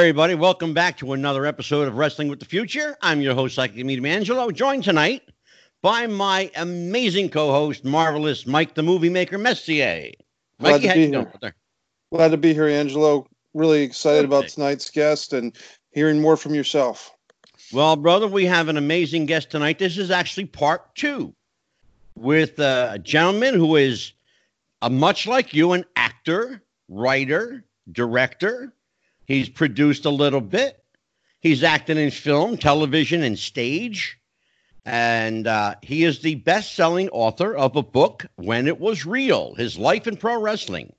Everybody. Welcome back to another episode of Wrestling with the Future. I'm your host, Psychic Medium Angelo, joined tonight by my amazing co-host, marvelous Mike the Movie Maker Messier. Glad Mikey, to how be here. Glad to be here, Angelo. Really excited about Okay. tonight's guest and hearing more from yourself. Well, brother, we have an amazing guest tonight. This is actually part two with uh, a gentleman who is a much like you, an actor, writer, director. He's produced a little bit. He's acted in film, television, and stage. And uh, he is the best selling author of a book, When It Was Real His Life in Pro Wrestling.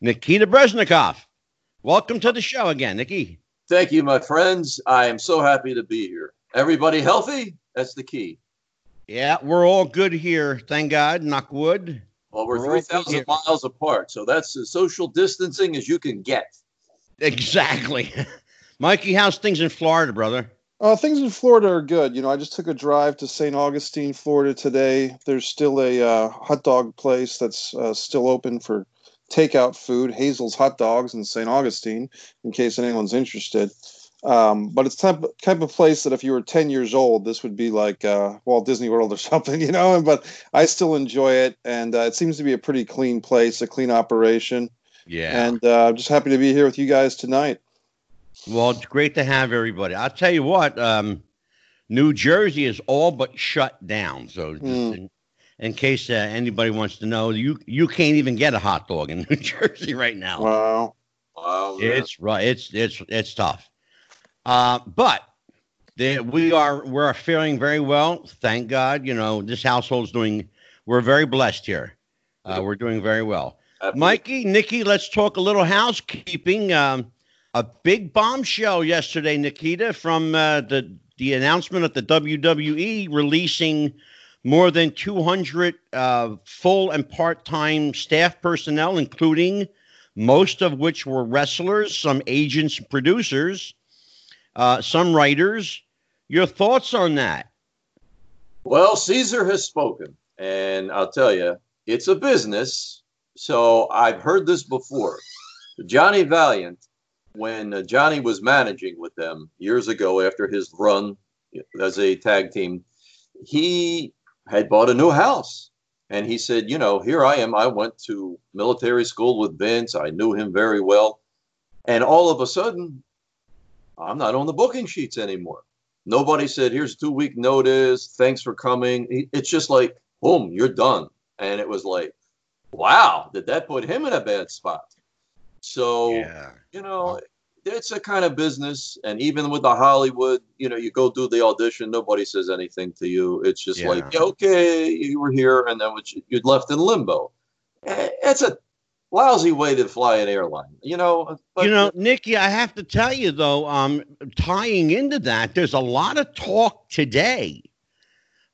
Nikita Breznikov. Welcome to the show again, Nikki. Thank you, my friends. I am so happy to be here. Everybody healthy? That's the key. Yeah, we're all good here. Thank God. Knock wood. Well, we're We're 3,000 miles apart, so that's as social distancing as you can get. Exactly. Mikey, how's things in Florida, brother? Uh, things in Florida are good. You know, I just took a drive to St. Augustine, Florida today. There's still a uh, hot dog place that's uh, still open for takeout food, Hazel's Hot Dogs in St. Augustine, in case anyone's interested. Um, but it's type type of place that if you were 10 years old, this would be like uh, Walt Disney World or something, you know. But I still enjoy it, and uh, it seems to be a pretty clean place, a clean operation. Yeah. And uh, I'm just happy to be here with you guys tonight. well, it's great to have everybody. I'll tell you what, um, New Jersey is all but shut down. So, just Hmm. in, in case uh, anybody wants to know, you you can't even get a hot dog in New Jersey right now. Wow. Wow. man. It's right. It's it's it's tough. Uh, but the, we are we're faring very well. Thank God. You know this household's doing. We're very blessed here. Uh, we're doing very well. Mikey, Nikki, let's talk a little housekeeping. Um, a big bombshell yesterday, Nikita, from uh, the the announcement of the WWE releasing more than 200 uh, full and part time staff personnel, including most of which were wrestlers, some agents, producers, uh, some writers. Your thoughts on that? Well, Caesar has spoken, and I'll tell you, it's a business. So I've heard this before. Johnny Valiant, when uh, Johnny was managing with them years ago after his run as a tag team, he had bought a new house. And he said, You know, here I am. I went to military school with Vince. I knew him very well. And all of a sudden, I'm not on the booking sheets anymore. Nobody said, here's a two week notice. Thanks for coming. It's just like, boom, you're done. And it was like, wow, did that put him in a bad spot? So, you know, it's a kind of business. And even with the Hollywood, you know, you go do the audition, nobody says anything to you. It's just Yeah. like, yeah, okay, you were here. And then what you- you're left in limbo. Eh, It's a lousy way to fly an airline, you know. But you know, Nikki, I have to tell you though, um, tying into that, there's a lot of talk today.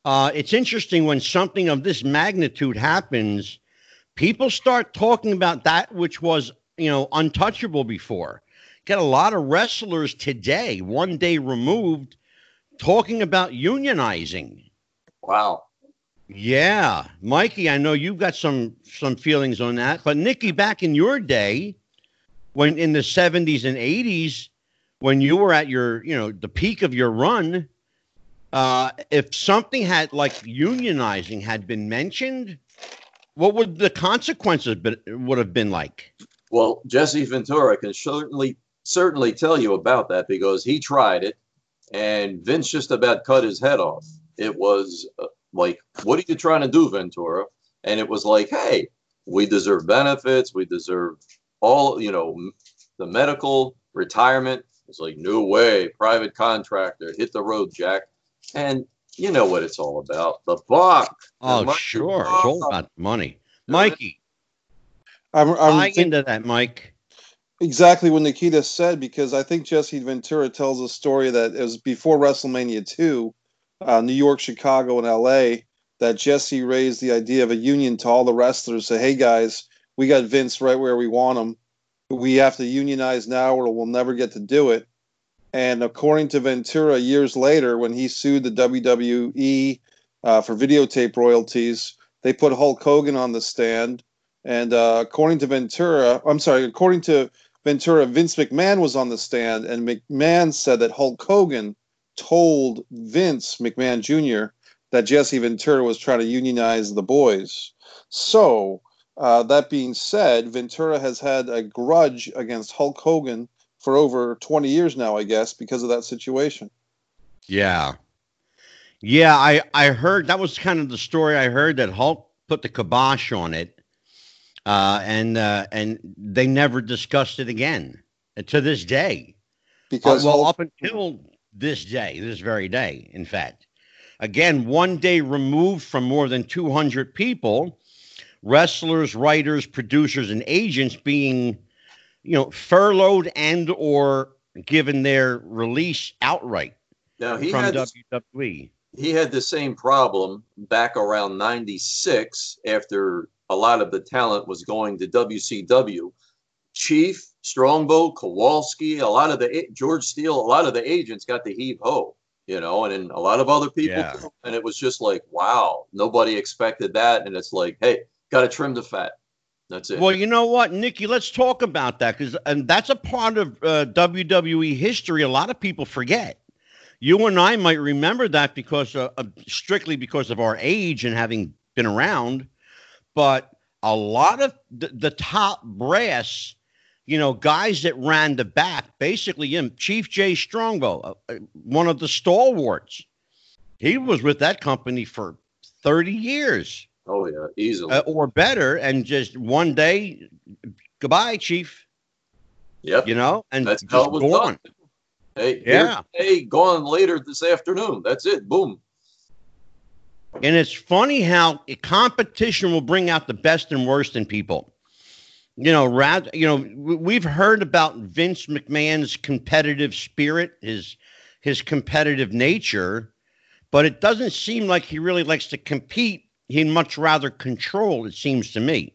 Uh, it's interesting when something of this magnitude happens, people start talking about that which was, you know, untouchable before. Get a lot of wrestlers today, one day removed, talking about unionizing. wow. Yeah, Mikey, I know you've got some some feelings on that, but Nikki, back in your day, when in the seventies and eighties, when you were at your, you know, the peak of your run, uh, if something had like unionizing had been mentioned, what would the consequences been, would have been like? Well, Jesse Ventura can certainly certainly tell you about that because he tried it, and Vince just about cut his head off. It was uh, like, "What are you trying to do, Ventura?" And it was like, "Hey, we deserve benefits. We deserve all, you know, the medical retirement." It's like, "No way, private contractor, hit the road, Jack." And you know what it's all about—the buck. Oh, money sure, it's all about money. Mikey, I'm, I'm tie think- into that, Mike. exactly what Nikita said because I think Jesse Ventura tells a story that it was before WrestleMania 2, uh, New York, Chicago, and LA, that Jesse raised the idea of a union to all the wrestlers. Say, hey guys, we got Vince right where we want him. We have to unionize now or we'll never get to do it. And according to Ventura, years later, when he sued the WWE uh, for videotape royalties, they put Hulk Hogan on the stand. And uh, according to Ventura, I'm sorry, according to Ventura, Vince McMahon was on the stand, and McMahon said that Hulk Hogan told Vince McMahon Jr. that Jesse Ventura was trying to unionize the boys. So, uh, that being said, Ventura has had a grudge against Hulk Hogan for over 20 years now, I guess, because of that situation. Yeah. Yeah, I, I heard that was kind of the story I heard that Hulk put the kibosh on it. Uh, and uh, and they never discussed it again uh, to this day. Because Uh, well, Hulk- up until this day, this very day, in fact. Again, one day removed from more than 200 people, wrestlers, writers, producers, and agents being, you know, furloughed and or given their release outright Now he from had this- WWE. he had the same problem back around 96 after a lot of the talent was going to WCW. Chief, Strongbow, Kowalski, a lot of the George Steele, a lot of the agents got the heave ho, you know, and then a lot of other people. Yeah. And it was just like, wow, nobody expected that. And it's like, hey, got to trim the fat. That's it. Well, you know what, Nikki, let's talk about that because and that's a part of uh, WWE history a lot of people forget. You and I might remember that because uh, strictly because of our age and having been around, but a lot of the, the top brass, you know, guys that ran the back, basically him, Chief Jay Strongbow, uh, uh, one of the stalwarts. He was with that company for 30 years oh, yeah, easily. uh, or better, and just one day, goodbye, Chief. yep. You know, and That's how it was gone. done. Hey, yeah. Hey, gone later this afternoon. That's it. Boom. And it's funny how competition will bring out the best and worst in people. You know, rather, you know, we've heard about Vince McMahon's competitive spirit, his his competitive nature, but it doesn't seem like he really likes to compete. He'd much rather control. It seems to me.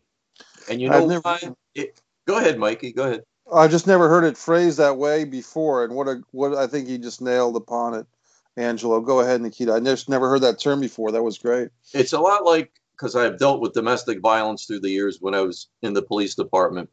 And you know never- why? It, go ahead, Mikey. Go ahead. I just never heard it phrased that way before, and what a what I think he just nailed upon it, Angelo. Go ahead, Nikita. I just never heard that term before. That was great. It's a lot like because I've dealt with domestic violence through the years when I was in the police department.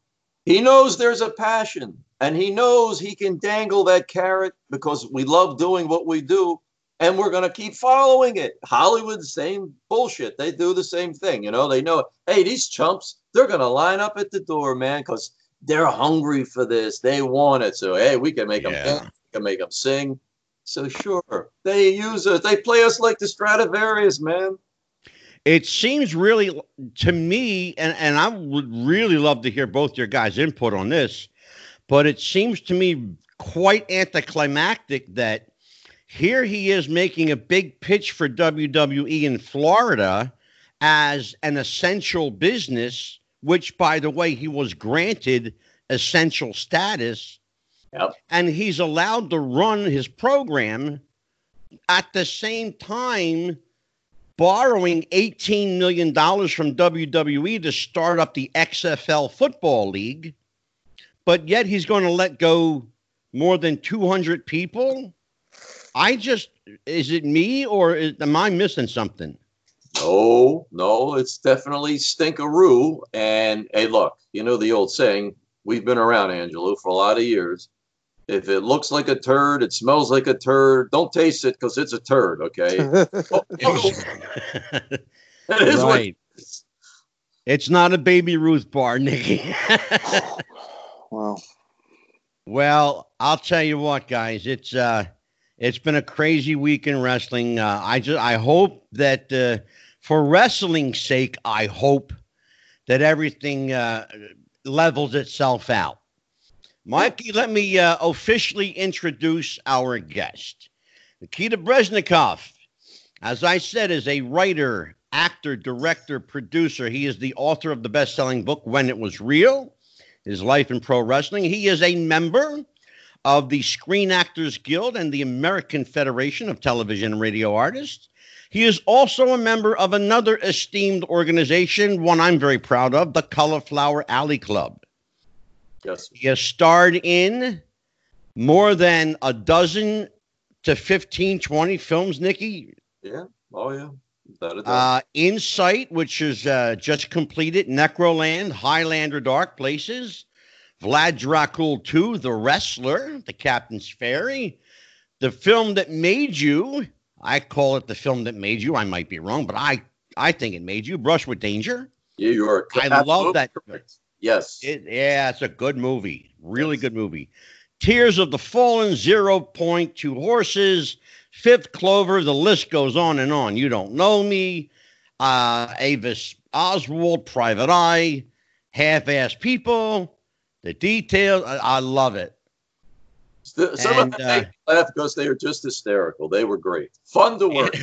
He knows there's a passion and he knows he can dangle that carrot because we love doing what we do and we're going to keep following it. Hollywood, same bullshit. They do the same thing. You know, they know, hey, these chumps, they're going to line up at the door, man, because they're hungry for this. They want it. So, hey, we can make them Yeah. dance, we can make them sing. So, sure, they use us. They play us like the Stradivarius, man. It seems really to me, and, and I would really love to hear both your guys' input on this, but it seems to me quite anticlimactic that here he is making a big pitch for WWE in Florida as an essential business, which, by the way, he was granted essential status. Yep. And he's allowed to run his program at the same time borrowing $18 million from WWE to start up the XFL Football League, but yet he's going to let go more than 200 people? I just, is it me or is, am I missing something? No, no, it's definitely stinkaroo. And hey, look, you know the old saying, we've been around, Angelo, for a lot of years. If it looks like a turd, it smells like a turd, don't taste it because it's a turd, okay? Oh, oh, that is what right. It's not a Baby Ruth bar, Nikki. wow. Well, I'll tell you what, guys. It's uh, it's been a crazy week in wrestling. Uh, I just I hope that uh, for wrestling's sake, I hope that everything uh, levels itself out. Mikey, let me uh, officially introduce our guest, Nikita Breznikov. As I said, is a writer, actor, director, producer. He is the author of the best-selling book "When It Was Real." his life in pro wrestling. He is a member of the Screen Actors Guild and the American Federation of Television and Radio Artists. He is also a member of another esteemed organization, one I'm very proud of, the Cauliflower Alley Club. Yes. He has starred in more than a dozen to 15, 20 films, Nikki. Yeah. Oh, yeah. Without a doubt. Uh, Insight, which is uh, just completed, Necroland, Highlander Dark Places, Vlad Dracul 2, The Wrestler, The Captain's Fairy, the film that made you. I call it the film that made you. I might be wrong, but I I think it made you. Brush with Danger. Yeah, you are. I love that. Correct. Yes. It, yeah, it's a good movie. Really yes. good movie. Tears of the Fallen, Zero Point, Two Horses, Fifth Clover. The list goes on and on. You don't know me. Uh, Avis Oswald, Private Eye, Half-Ass People. The details. I, I love it. Some and, of them uh, laugh because they are just hysterical. They were great, fun to work.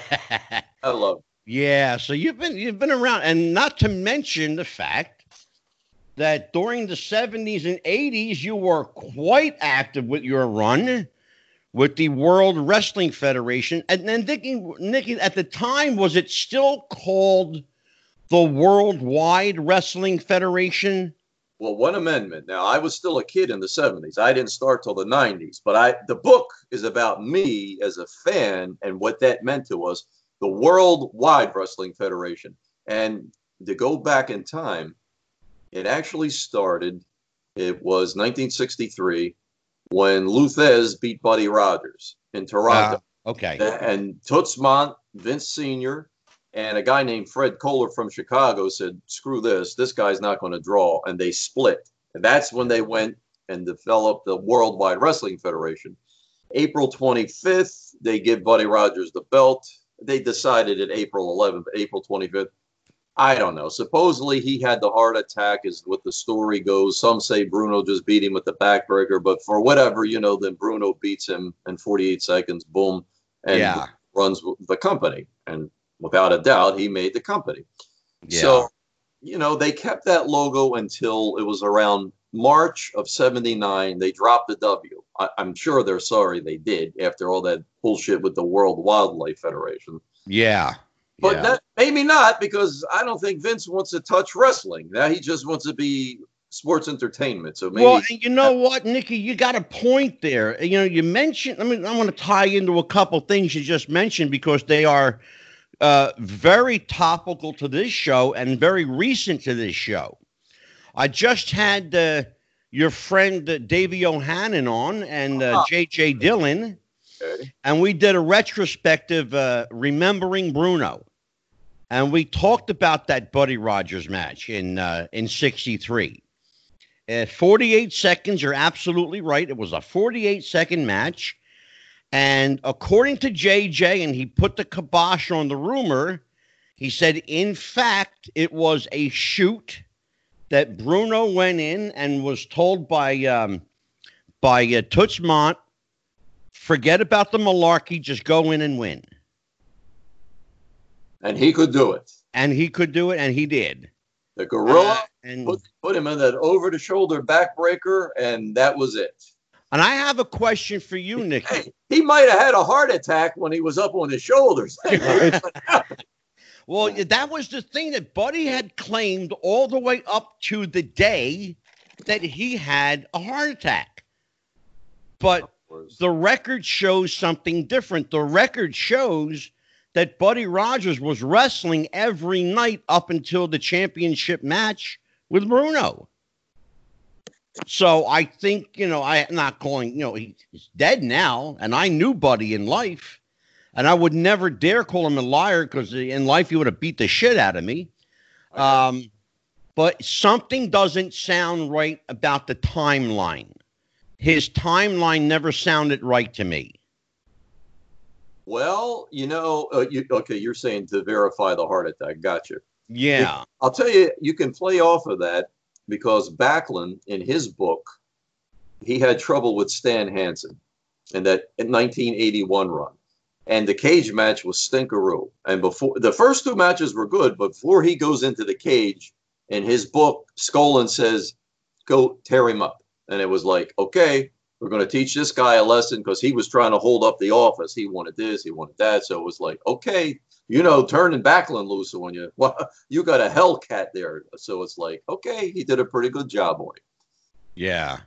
I love. Yeah, so you've been you've been around, and not to mention the fact that during the 70s and 80s you were quite active with your run with the World Wrestling Federation. And then Nikki, Nikki, at the time, was it still called the Worldwide Wrestling Federation? Well, one amendment. Now, I was still a kid in the 70s. I didn't start till the 90s, but I the book is about me as a fan and what that meant to us the Worldwide Wrestling Federation. And to go back in time, it actually started, it was 1963 when Lou Thesz beat Buddy Rogers in Toronto. Uh, okay. And Toots Vince Sr., and a guy named Fred Kohler from Chicago said, screw this, this guy's not going to draw. And they split. And that's when they went and developed the Worldwide Wrestling Federation. April 25th, they give Buddy Rogers the belt they decided at April 11th, April 25th. I don't know. Supposedly he had the heart attack, is what the story goes. Some say Bruno just beat him with the backbreaker, but for whatever, you know, then Bruno beats him in 48 seconds, boom, and yeah. runs the company. And without a doubt, he made the company. Yeah. So, you know, they kept that logo until it was around March of 79. They dropped the W. I, I'm sure they're sorry they did after all that bullshit with the World Wildlife Federation. Yeah. But yeah. That, maybe not because I don't think Vince wants to touch wrestling. Now he just wants to be sports entertainment. So maybe. Well, and you know what, Nikki, you got a point there. You know, you mentioned. I mean, I want to tie into a couple things you just mentioned because they are uh, very topical to this show and very recent to this show. I just had uh, your friend uh, Davey O'Hannon on and uh, J.J. Uh-huh. Dillon, and we did a retrospective uh, remembering Bruno, and we talked about that Buddy Rogers match in uh, in '63. Uh, 48 seconds. You're absolutely right. It was a 48 second match. And according to JJ, and he put the kibosh on the rumor, he said, in fact, it was a shoot that Bruno went in and was told by um, by uh, Toots Mondt, forget about the malarkey, just go in and win. And he could do it. And he could do it, and he did. The gorilla uh, and put, put him in that over the shoulder backbreaker, and that was it. And I have a question for you, Nick. Hey, he might have had a heart attack when he was up on his shoulders. Well, that was the thing that Buddy had claimed all the way up to the day that he had a heart attack. But the record shows something different. The record shows that Buddy Rogers was wrestling every night up until the championship match with Bruno. So I think, you know, I'm not calling, you know, he's dead now, and I knew Buddy in life. And I would never dare call him a liar because in life he would have beat the shit out of me. Um, but something doesn't sound right about the timeline. His timeline never sounded right to me. Well, you know, uh, you, okay, you're saying to verify the heart attack. Gotcha. Yeah. I'll tell you, you can play off of that because Backlund, in his book, he had trouble with Stan Hansen in that 1981 run and the cage match was stinkeroo. And before the first two matches were good, but before he goes into the cage, in his book, Skaaland says, "Go tear him up." And it was like, okay, we're going to teach this guy a lesson because he was trying to hold up the office. He wanted this, he wanted that. So it was like, okay, you know, turning Backlund loose on you. Well, you got a Hellcat there. So it's like, okay, he did a pretty good job on it. Yeah.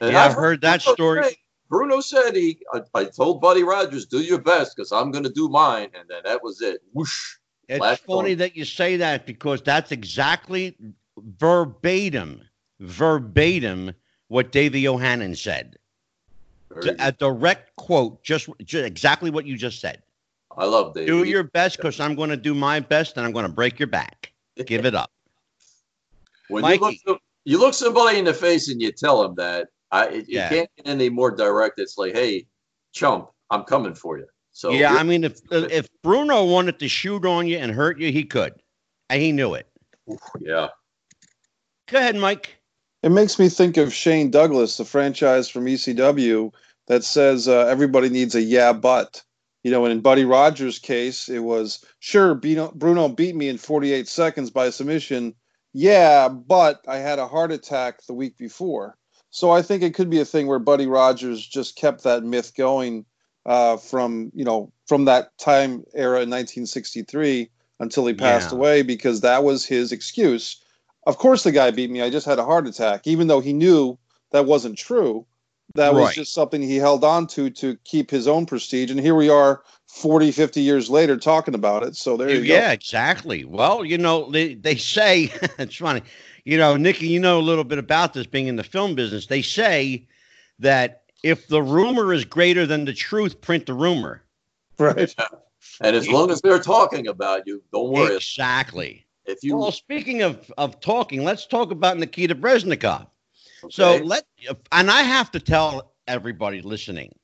And yeah, I've, I've heard, heard that story. Say, Bruno said he, I, I told Buddy Rogers, do your best because I'm going to do mine. And then that was it. Whoosh. It's funny that you say that because that's exactly verbatim verbatim what Davey O'Hannon said. A direct quote, just, just exactly what you just said. I love Dave. Do your best because I'm going to do my best and I'm going to break your back. Give it up. when you look, you look somebody in the face and you tell them that, I it, Yeah. you can't get any more direct. It's like, hey, chump, I'm coming for you. So yeah, I mean, if if Bruno wanted to shoot on you and hurt you, he could, and he knew it. yeah, Go ahead, Mike. It makes me think of Shane Douglas, the franchise from ECW that says uh, everybody needs a yeah, but. You know, and in Buddy Rogers' case, it was sure Bruno, beat me in 48 seconds by submission. Yeah, but I had a heart attack the week before. So I think it could be a thing where Buddy Rogers just kept that myth going uh, from you know from that time era in 1963 until he passed Yeah. away because that was his excuse. Of course, the guy beat me. I just had a heart attack, even though he knew that wasn't true. That was just something he held on to to keep his own prestige. And here we are 40, 50 years later talking about it. So there you go. yeah, exactly. Well, you know, they, they say it's funny. You know, Nikki, you know a little bit about this being in the film business. They say that if the rumor is greater than the truth, print the rumor. go. Right. and as long as they're talking about you, don't worry. Exactly. If you Well, speaking of, of talking, let's talk about Nikita So let and I have to tell everybody listening,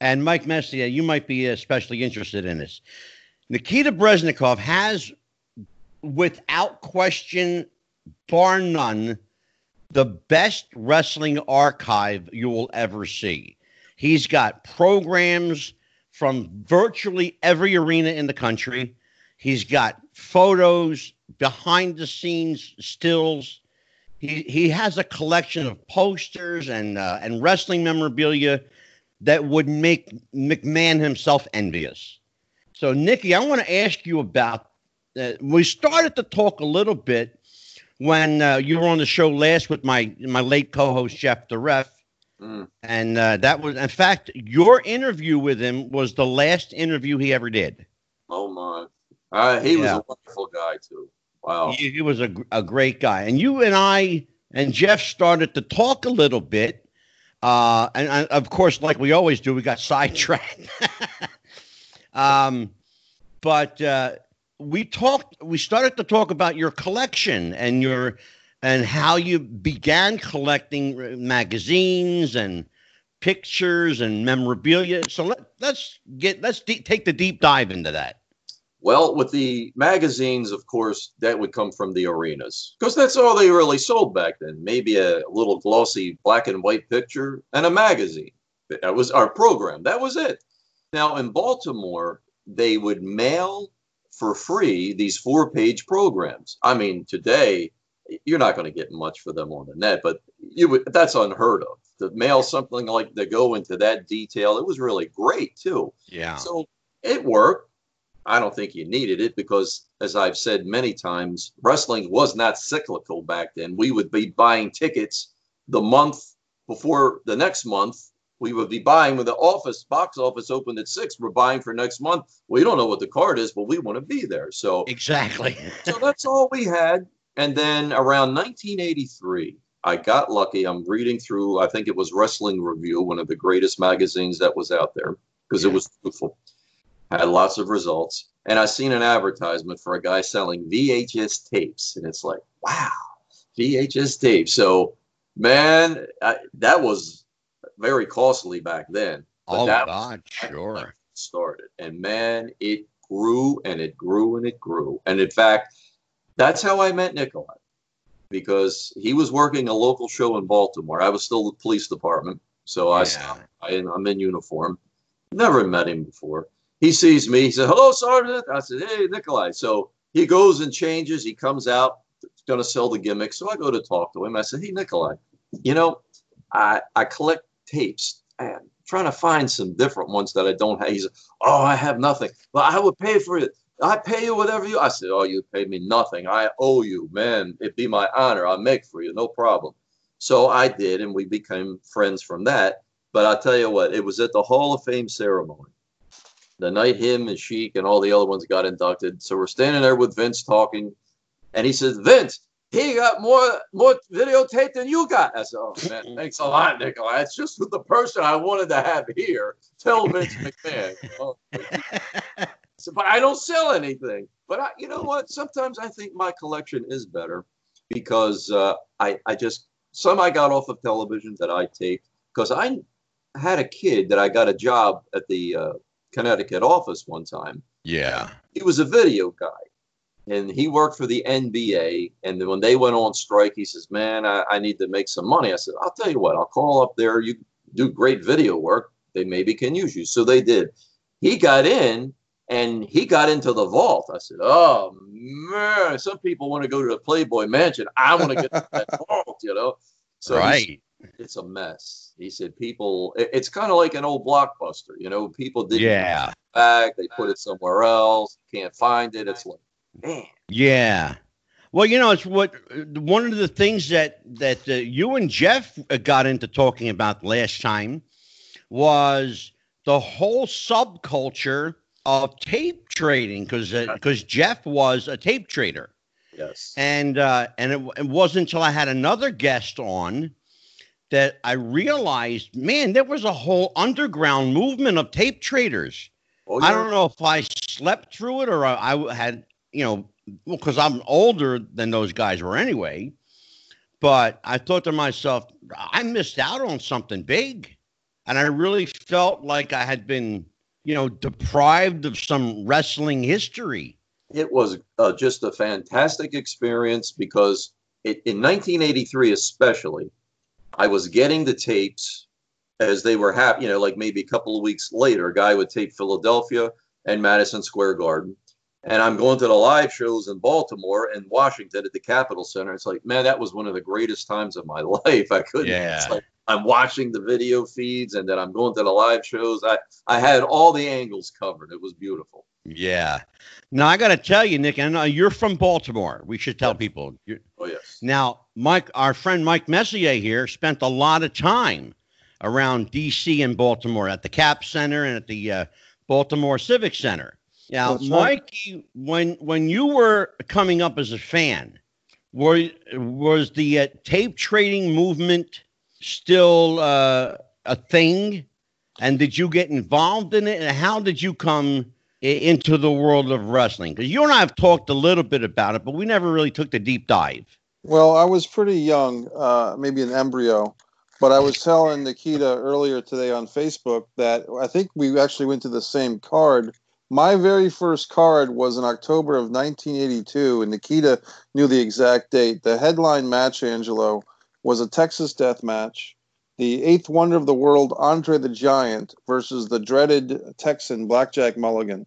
and Mike Messier, you might be especially interested in this. Nikita Breznikov has, without question, bar none, the best wrestling archive you will ever see. He's got programs from virtually every arena in the country. He's got photos, behind the scenes stills. He he has a collection of posters and uh, and wrestling memorabilia that would make McMahon himself envious. So, Nikki, I want to ask you about. Uh, we started to talk a little bit when uh, you were on the show last with my my late co-host Jeff the Ref, Mm. and uh, that was, in fact, your interview with him was the last interview he ever did. oh my, uh, he was a wonderful guy too. Wow. He, he was a, a great guy. And you and I and Jeff started to talk a little bit. Uh, and, and of course, like we always do, we got sidetracked. um, but uh, we talked, we started to talk about your collection and your and how you began collecting uh, magazines and pictures and memorabilia. So let, let's get let's de- take the deep dive into that. Well, with the magazines, of course, that would come from the arenas because that's all they really sold back then. Maybe a little glossy black and white picture and a magazine. That was our program. That was it. Now, in Baltimore, they would mail for free these four page programs. I mean, today, you're not going to get much for them on the net, but you would, that's unheard of. To mail something like to go into that detail, it was really great too. Yeah. So it worked. I don't think you needed it because, as I've said many times, wrestling was not cyclical back then. We would be buying tickets the month before the next month. We would be buying when the office box office opened at six. We're buying for next month. We don't know what the card is, but we want to be there. So, Exactly. so that's all we had. And then around 1983, I got lucky. I'm reading through, I think it was Wrestling Review, one of the greatest magazines that was out there because Yeah. it was truthful. Had lots of results. And I seen an advertisement for a guy selling VHS tapes. And it's like, wow, VHS tapes. So, man, I, that was very costly back then. But oh God, sure. started. And man, it grew and it grew and it grew. And in fact, that's how I met Nikolai because he was working a local show in Baltimore. I was still the police department. So I Yeah. stopped. I, I'm in uniform. Never met him before. He sees me. He said, Hello, Sergeant. I said, Hey, Nikolai. So he goes and changes. He comes out, going to sell the gimmick. So I go to talk to him. I said, Hey, Nikolai, you know, I, I collect tapes. I'm trying to find some different ones that I don't have. He said, Oh, I have nothing. Well, I would pay for it. I pay you whatever you. I said, Oh, you pay me nothing. I owe you, man. It'd be my honor. I'll make for you, no problem. So I did, and we became friends from that. But I'll tell you what, it was at the Hall of Fame ceremony. The night him and Sheik and all the other ones got inducted. So we're standing there with Vince talking, and he says, Vince, he got more more videotape than you got. I said, oh man, thanks a lot, Nikolai. It's just the person I wanted to have here. Tell Vince McMahon. Oh, so, but I don't sell anything. But I, you know what? Sometimes I think my collection is better because uh, I I just some I got off of television that I taped because I had a kid that I got a job at the uh, Connecticut office one time. Yeah. He was a video guy and he worked for the NBA. And then when they went on strike, he says, Man, I, I need to make some money. I said, I'll tell you what, I'll call up there. You do great video work. They maybe can use you. So they did. He got in and he got into the vault. I said, Oh man, some people want to go to the Playboy Mansion. I want to get to that vault, you know. So right. It's a mess. He said people it, it's kind of like an old blockbuster, you know, people didn't Yeah. back, they put it somewhere else, can't find it. It's like, man. Yeah. Well, you know, it's what one of the things that that uh, you and Jeff uh, got into talking about last time was the whole subculture of tape trading because because Jeff was a tape trader. Yes. and uh, and it, it wasn't until I had another guest on that I realized, man, there was a whole underground movement of tape traders. Oh, I don't know if I slept through it or I, I had, you know, because I'm older than those guys were anyway. But I thought to myself, I missed out on something big, and I really felt like I had been, you know, deprived of some wrestling history. it was uh, just a fantastic experience because it, in 1983 especially i was getting the tapes as they were hap- you know like maybe a couple of weeks later a guy would tape philadelphia and madison square garden and i'm going to the live shows in baltimore and washington at the capitol center it's like man that was one of the greatest times of my life i couldn't it's like i'm watching the video feeds and then i'm going to the live shows i i had all the angles covered it was beautiful Yeah. Now I got to tell you, Nick, and uh, you're from Baltimore. We should tell Yes. people. you oh yes now, Mike, our friend Mike Messier here spent a lot of time around D.C. and Baltimore at the Cap Center and at the uh, Baltimore Civic Center. Now, That's right. Mikey, when when you were coming up as a fan, were was the uh, tape trading movement still uh, a thing? And did you get involved in it? And how did you come into the world of wrestling? Because you and I have talked a little bit about it, but we never really took the deep dive. Well, I was pretty young, uh, maybe an embryo, but I was telling Nikita earlier today on Facebook that I think we actually went to the same card. My very first card was in October of 1982, and Nikita knew the exact date. The headline match, Angelo, was a Texas death match. The eighth wonder of the world, Andre the Giant, versus the dreaded Texan Blackjack Mulligan.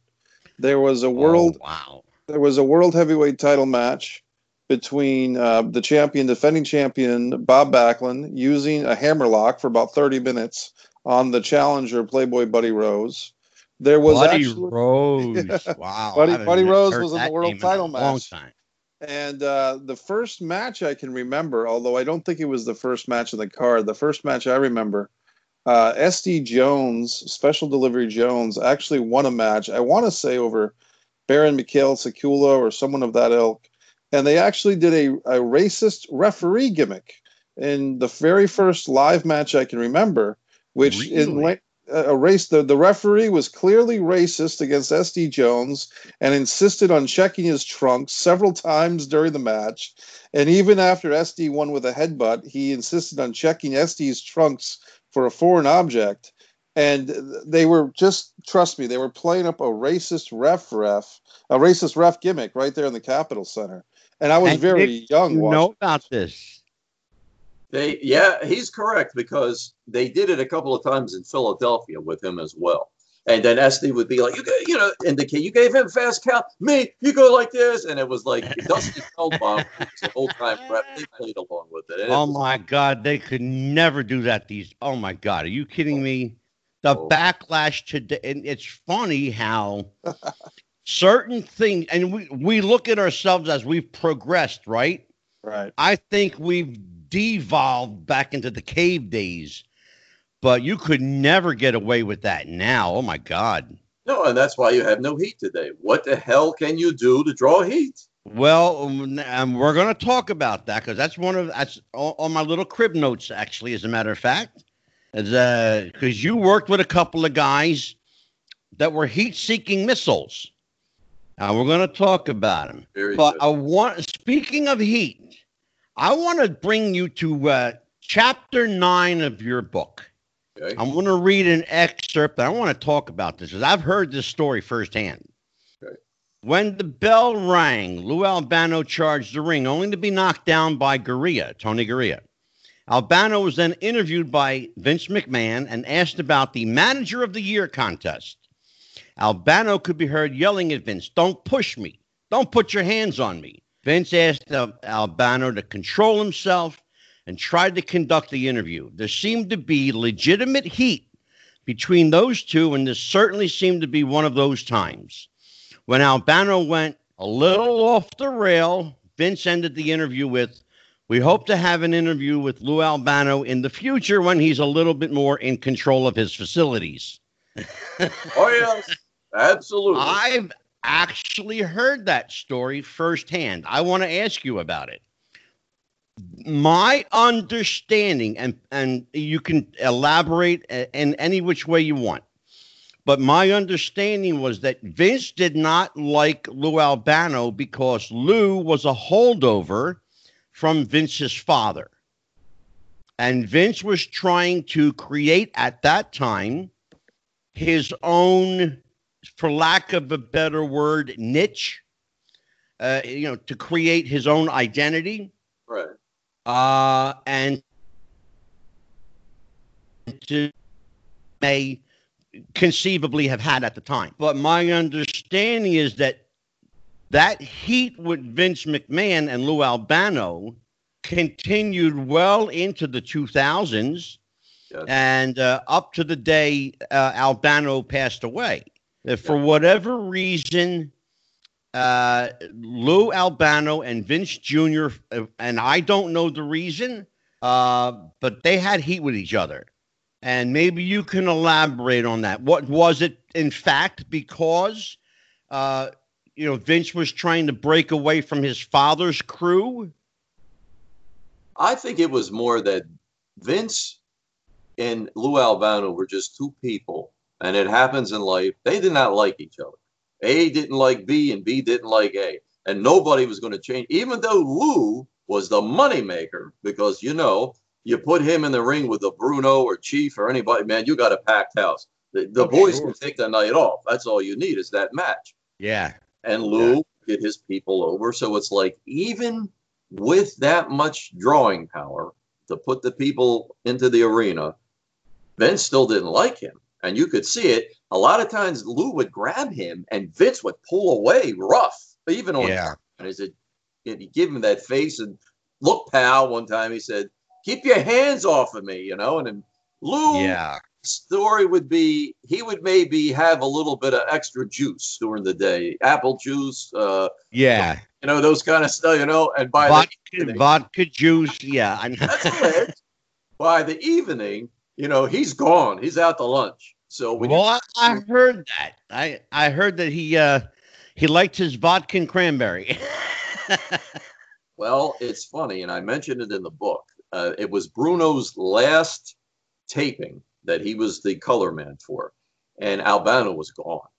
There was a world Oh, wow. there was a world heavyweight title match between uh, the champion, defending champion Bob Backlund, using a hammerlock for about 30 minutes on the challenger Playboy Buddy Rose. There was Buddy actually, Rose. Wow. Buddy- Buddy Rose was in the world title match. time. and uh, the first match I can remember, although I don't think it was the first match of the card, the first match I remember, uh, SD Jones, Special Delivery Jones, actually won a match. I want to say over Baron Mikel Scicluna or someone of that ilk. And they actually did a, a racist referee gimmick in the very first live match I can remember, which in Really? la- Uh, a race the, the referee was clearly racist against SD Jones and insisted on checking his trunk several times during the match. And even after SD won with a headbutt, he insisted on checking SD's trunks for a foreign object. And they were just, trust me, they were playing up a racist ref ref, a racist ref gimmick right there in the Capitol Center. And I was And very Nick, young. You know about this. They, yeah, he's correct because they did it a couple of times in Philadelphia with him as well. And then SD would be like, you, you know, indicate you gave him fast count. Me, you go like this, and it was like Dusty Feldbaum the whole time. They played along with it. And it Oh was- my God, they could never do that. These. Oh my God, are you kidding me? The Oh. backlash today, and it's funny how certain things, and we we look at ourselves as we've progressed, right? Right. I think we've devolved back into the cave days, but you could never get away with that now. Oh my God. No, and that's why you have no heat today. What the hell can you do to draw heat? Well, um, um, we're going to talk about that because that's one of that's on, on my little crib notes. Actually, as a matter of fact, because uh, you worked with a couple of guys that were heat-seeking missiles. Now we're going to talk about them. Very But good. I want, speaking of heat, I want to bring you to uh, chapter nine of your book. Okay. I'm going to read an excerpt. I want to talk about this because I've heard this story firsthand. Okay. When the bell rang, Lou Albano charged the ring, only to be knocked down by Garea, Tony Garea. Albano was then interviewed by Vince McMahon and asked about the Manager of the Year contest. Albano could be heard yelling at Vince, Don't push me. Don't put your hands on me. Vince asked uh, Albano to control himself and tried to conduct the interview. There seemed to be legitimate heat between those two, and this certainly seemed to be one of those times. When Albano went a little off the rail, Vince ended the interview with, We hope to have an interview with Lou Albano in the future when he's a little bit more in control of his facilities. Oh yes, absolutely. I've actually heard that story firsthand. I want to ask you about it. My understanding, and and you can elaborate in any which way you want, but my understanding was that Vince did not like Lou Albano because Lou was a holdover from Vince's father, and Vince was trying to create at that time his own for lack of a better word, niche, uh, you know, to create his own identity right. uh, and to may conceivably have had at the time. But my understanding is that that heat with Vince McMahon and Lou Albano continued well into the 2000s Yes. and uh, up to the day uh, Albano passed away. Uh, For whatever reason, uh, Lou Albano and Vince Jr., and I don't know the reason, uh, but they had heat with each other. And maybe you can elaborate on that. What was it, in fact, because, uh, you know, Vince was trying to break away from his father's crew? I think it was more that Vince and Lou Albano were just two people, and it happens in life. They did not like each other. A didn't like B, and B didn't like A, and nobody was going to change. Even though Lou was the moneymaker, because you know you put him in the ring with the Bruno or Chief or anybody, man, you got a packed house. The, the Oh, boys sure. can take the night off. That's all you need is that match Yeah. and Lou get his people over. So it's like even with that much drawing power to put the people into the arena, Vince still didn't like him. And you could see it. A lot of times Lou would grab him and Vince would pull away rough, even on Yeah. and he said, he give him that face and look, pal. One time he said, "Keep your hands off of me," you know. And then Lou, Yeah. story would be he would maybe have a little bit of extra juice during the day, apple juice, uh, Yeah. you know, those kind of stuff, you know. And by Vodka, the vodka juice. Yeah. That's it. by the evening, you know, he's gone. He's out to lunch. So when well, I, I heard that. I I heard that he uh he liked his vodka and cranberry. well, it's funny, and I mentioned it in the book. Uh, it was Bruno's last taping that he was the color man for, and Albano was gone.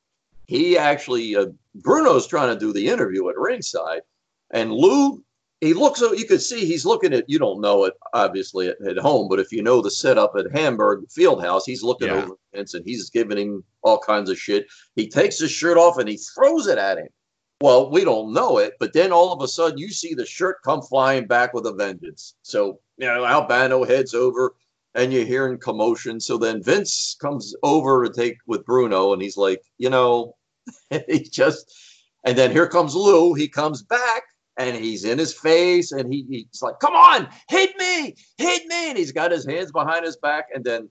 He actually, uh, Bruno's trying to do the interview at ringside, and Lou, he looks, you could see he's looking at, you don't know it obviously at, at home, but if you know the setup at Hamburg Fieldhouse, he's looking Yeah. over Vince and he's giving him all kinds of shit. He takes his shirt off and he throws it at him. Well, we don't know it, but then all of a sudden you see the shirt come flying back with a vengeance. So, you know, Albano heads over and you're hearing commotion. So then Vince comes over to take with Bruno and he's like, you know, he just, and then here comes Lou. He comes back and he's in his face and he, he's like, come on, hit me, hit me. And he's got his hands behind his back. And then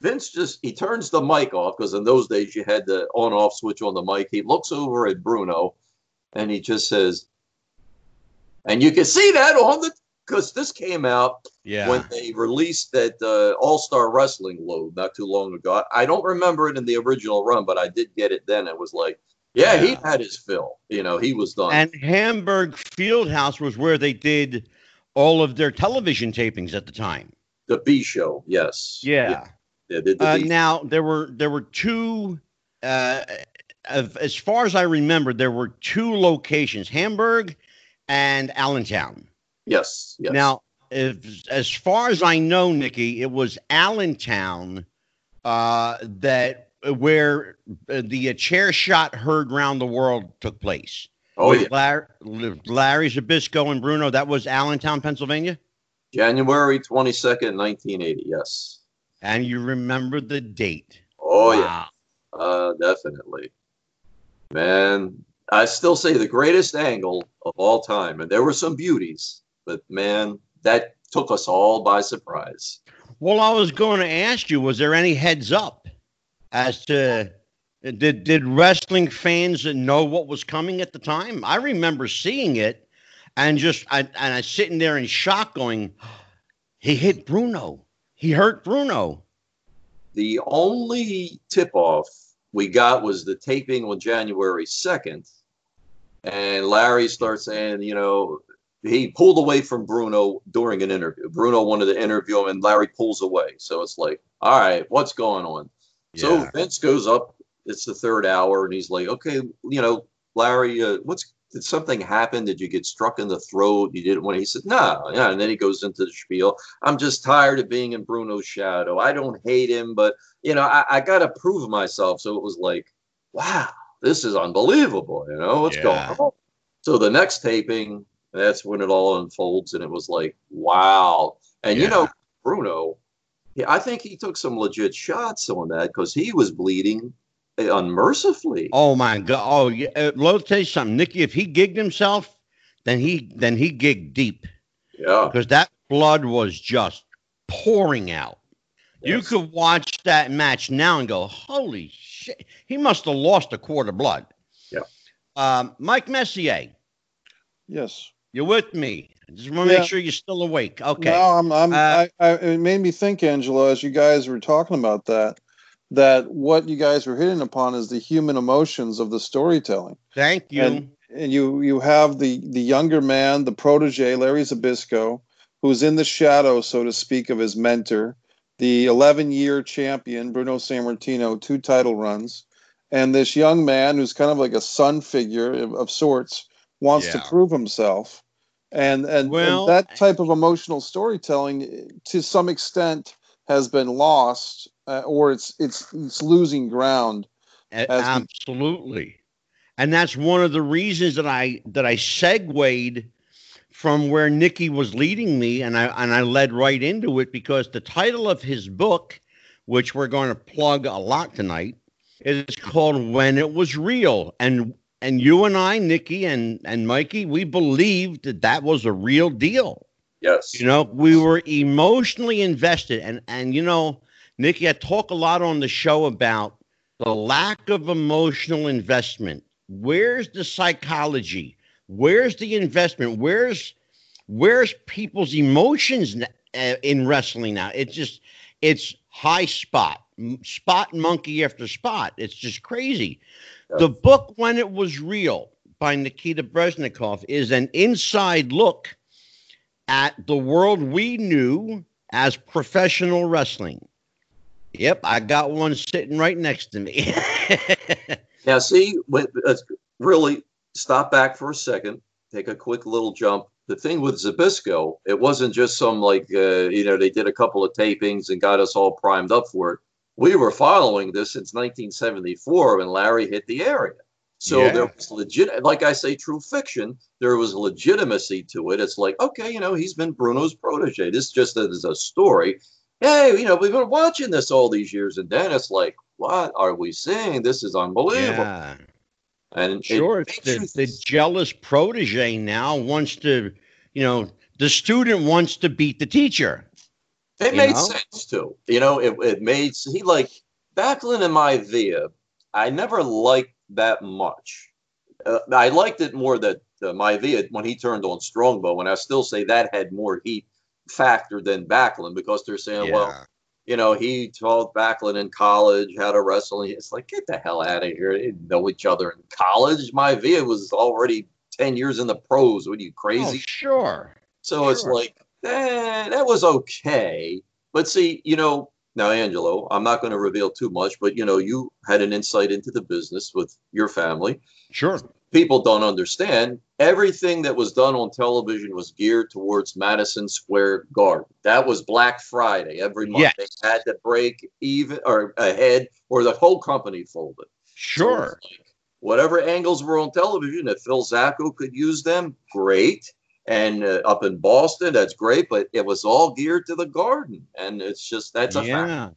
Vince just, he turns the mic off because in those days you had the on off switch on the mic. He looks over at Bruno and he just says, and you can see that on the, because this came out yeah. when they released that uh, All Star Wrestling load not too long ago. I don't remember it in the original run, but I did get it then. It was like Yeah, he had his fill. You know, he was done. And Hamburg Fieldhouse was where they did all of their television tapings at the time. the B show, yes. Yeah. They did the Uh, now there were there were two. Uh, as far as I remember, there were two locations: Hamburg and Allentown. yes, yes. Now, if, as far as I know, Nikki, it was Allentown uh, that where uh, the uh, chair shot heard round the world took place. oh, yeah. Larry, Larry Zbyszko and Bruno. That was Allentown, Pennsylvania. January 22nd, 1980. Yes. And you remember the date. Oh, yeah. Uh, definitely. Man, I still say the greatest angle of all time. And there were some beauties, but man, that took us all by surprise. Well, I was going to ask you, was there any heads up as to did did wrestling fans know what was coming at the time? I remember seeing it and just I and I sitting there in shock, going, "He hit Bruno. He hurt Bruno." The only tip off we got was the taping on January 2nd. And Larry starts saying, you know, he pulled away from Bruno during an interview. Bruno wanted to interview him, and Larry pulls away. So it's like, all right, what's going on? So Vince goes up. It's the third hour, and he's like, "Okay, you know, Larry, uh, what's did something happen? Did you get struck in the throat? You didn't want?" He said, "No." Yeah, and then he goes into the spiel. I'm just tired of being in Bruno's shadow. I don't hate him, but you know, I, I got to prove myself. So it was like, wow, this is unbelievable. You know what's Yeah. going on? So the next taping, that's when it all unfolds, and it was like, wow. And you know, Bruno, yeah, I think he took some legit shots on that because he was bleeding uh, unmercifully. Oh my God! Oh, yeah. Uh, let me tell you something, Nikki. If he gigged himself, then he then he gigged deep Yeah, because that blood was just pouring out. You could watch that match now and go, "Holy shit!" He must have lost a quart of blood. Yeah. Um, Mike Messier, Yes. You're with me? Just want to Yeah. make sure you're still awake. Okay. No, I'm. I'm Uh, I, I, it made me think, Angelo, as you guys were talking about that, that what you guys were hitting upon is the human emotions of the storytelling. Thank you. and- and you you have the the younger man, the protege, Larry Zbyszko, who's in the shadow, so to speak, of his mentor, the 11 year champion Bruno Sammartino, two title runs, and this young man who's kind of like a son figure of, of sorts, wants to prove himself, and and, Well- and that type of emotional storytelling, to some extent, has been lost, uh, or it's it's it's losing ground. A- as we- Absolutely. And that's one of the reasons that I that I segued from where Nikki was leading me and I and I led right into it because the title of his book, which we're going to plug a lot tonight, is called When It Was Real. And and you and I, Nikki and and Mikey, we believed that that was a real deal. yes. You know, we were emotionally invested. And and you know, Nikki, I talk a lot on the show about the lack of emotional investment. Where's the psychology? Where's the investment? Where's where's people's emotions uh, in wrestling now? It's just it's high spot, spot monkey after spot. It's just crazy. The book When It Was Real by Nikita Breznikov is an inside look at the world we knew as professional wrestling. Yep, I got one sitting right next to me. Now, see, really stop back for a second, take a quick little jump. The thing with Zbyszko, it wasn't just some like, uh, you know, they did a couple of tapings and got us all primed up for it. We were following this since 1974 when Larry hit the area. So Yeah. there was legit, like I say, true fiction. There was legitimacy to it. It's like, okay, you know, he's been Bruno's protege. This just is a story. Hey, you know, we've been watching this all these years, and then it's like, what are we seeing? This is unbelievable. yeah, And sure. Makes the, you- the jealous protege now wants to, you know, the student wants to beat the teacher. It you made know? sense too. You know, it, it made he like Backlund and Maivia. I never liked that much. Uh, I liked it more that uh, Maivia when he turned on Strongbow, and I still say that had more heat factor than Backlund because they're saying, well, you know, he taught Backlund in college how to wrestle. It's like, get the hell out of here. They didn't know each other in college. My Maivia was already 10 years in the pros. What are you, crazy? Oh, sure. So sure. it's like, eh, that was okay. But see, you know, now, Angelo, I'm not going to reveal too much, but you know, you had an insight into the business with your family. Sure. People don't understand everything that was done on television was geared towards Madison Square Garden. That was Black Friday every month. Yes. They had to break even or ahead, or the whole company folded. Sure. So like, whatever angles were on television, if Phil Zacko could use them, great and uh, up in Boston, that's great. But it was all geared to the Garden, and it's just that's a yeah. fact.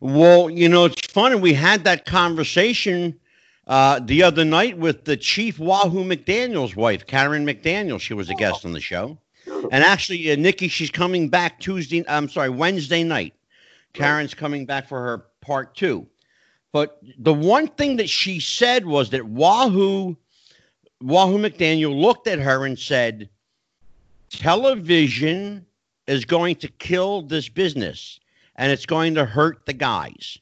Well, you know, it's funny. We had that conversation uh, the other night with the chief Wahoo McDaniel's wife, Karen McDaniel. She was a guest on the show, and actually, uh, Nikki, she's coming back Tuesday. I'm sorry, Wednesday night. Karen's coming back for her part two. But the one thing that she said was that Wahoo Wahoo McDaniel looked at her and said, television is going to kill this business and it's going to hurt the guys.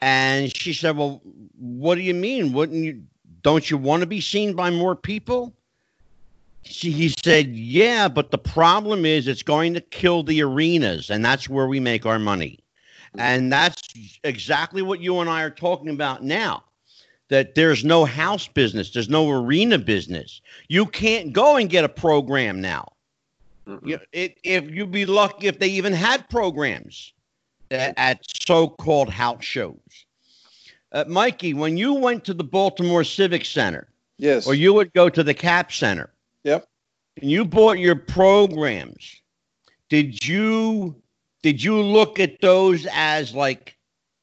And she said, Well, what do you mean? Wouldn't you don't you want to be seen by more people? She, he said, Yeah, but the problem is it's going to kill the arenas, and that's where we make our money. Mm-hmm. And that's exactly what you and I are talking about now that there's no house business, there's no arena business. You can't go and get a program now. Mm-mm. You, it, if you'd be lucky if they even had programs at, at so-called house shows. Uh, Mikey, when you went to the Baltimore Civic Center, Yes. or you would go to the Cap Center, Yep. and you bought your programs, did you did you look at those as like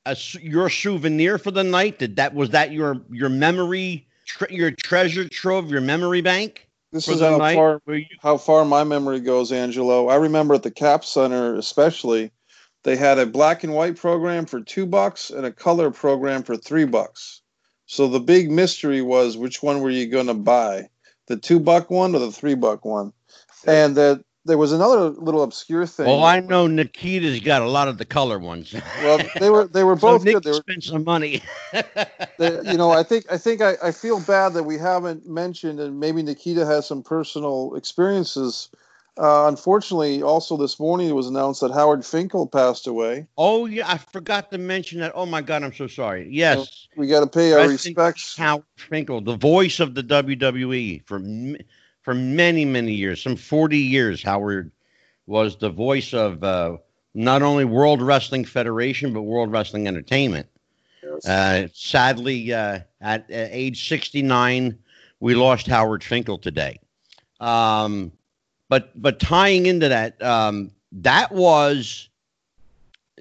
a, your souvenir for the night? Did that was that your your memory tre- your treasure trove, your memory bank This is how night? far you, how far my memory goes, Angelo. I remember at the Cap Center, especially, they had a black and white program for two bucks and a color program for three bucks. So the big mystery was which one were you going to buy, the two buck one or the three buck one? And that there was another little obscure thing. well, I know Nikita's got a lot of the color ones. Well, they were they were both so Nick good. They were spent some money. they, you know, I think I think I, I feel bad that we haven't mentioned, and maybe Nikita has some personal experiences. Uh, unfortunately, also this morning it was announced that Howard Finkel passed away. oh yeah, I forgot to mention that. Oh my God, I'm so sorry. Yes. We got to pay our Rest respects. Howard Finkel, the voice of the WWE for for many many years, some forty years. Howard was the voice of uh, not only World Wrestling Federation but World Wrestling Entertainment. Yes. Uh, sadly, uh, at uh, age sixty nine, we lost Howard Finkel today. Um, but but tying into that, um, that was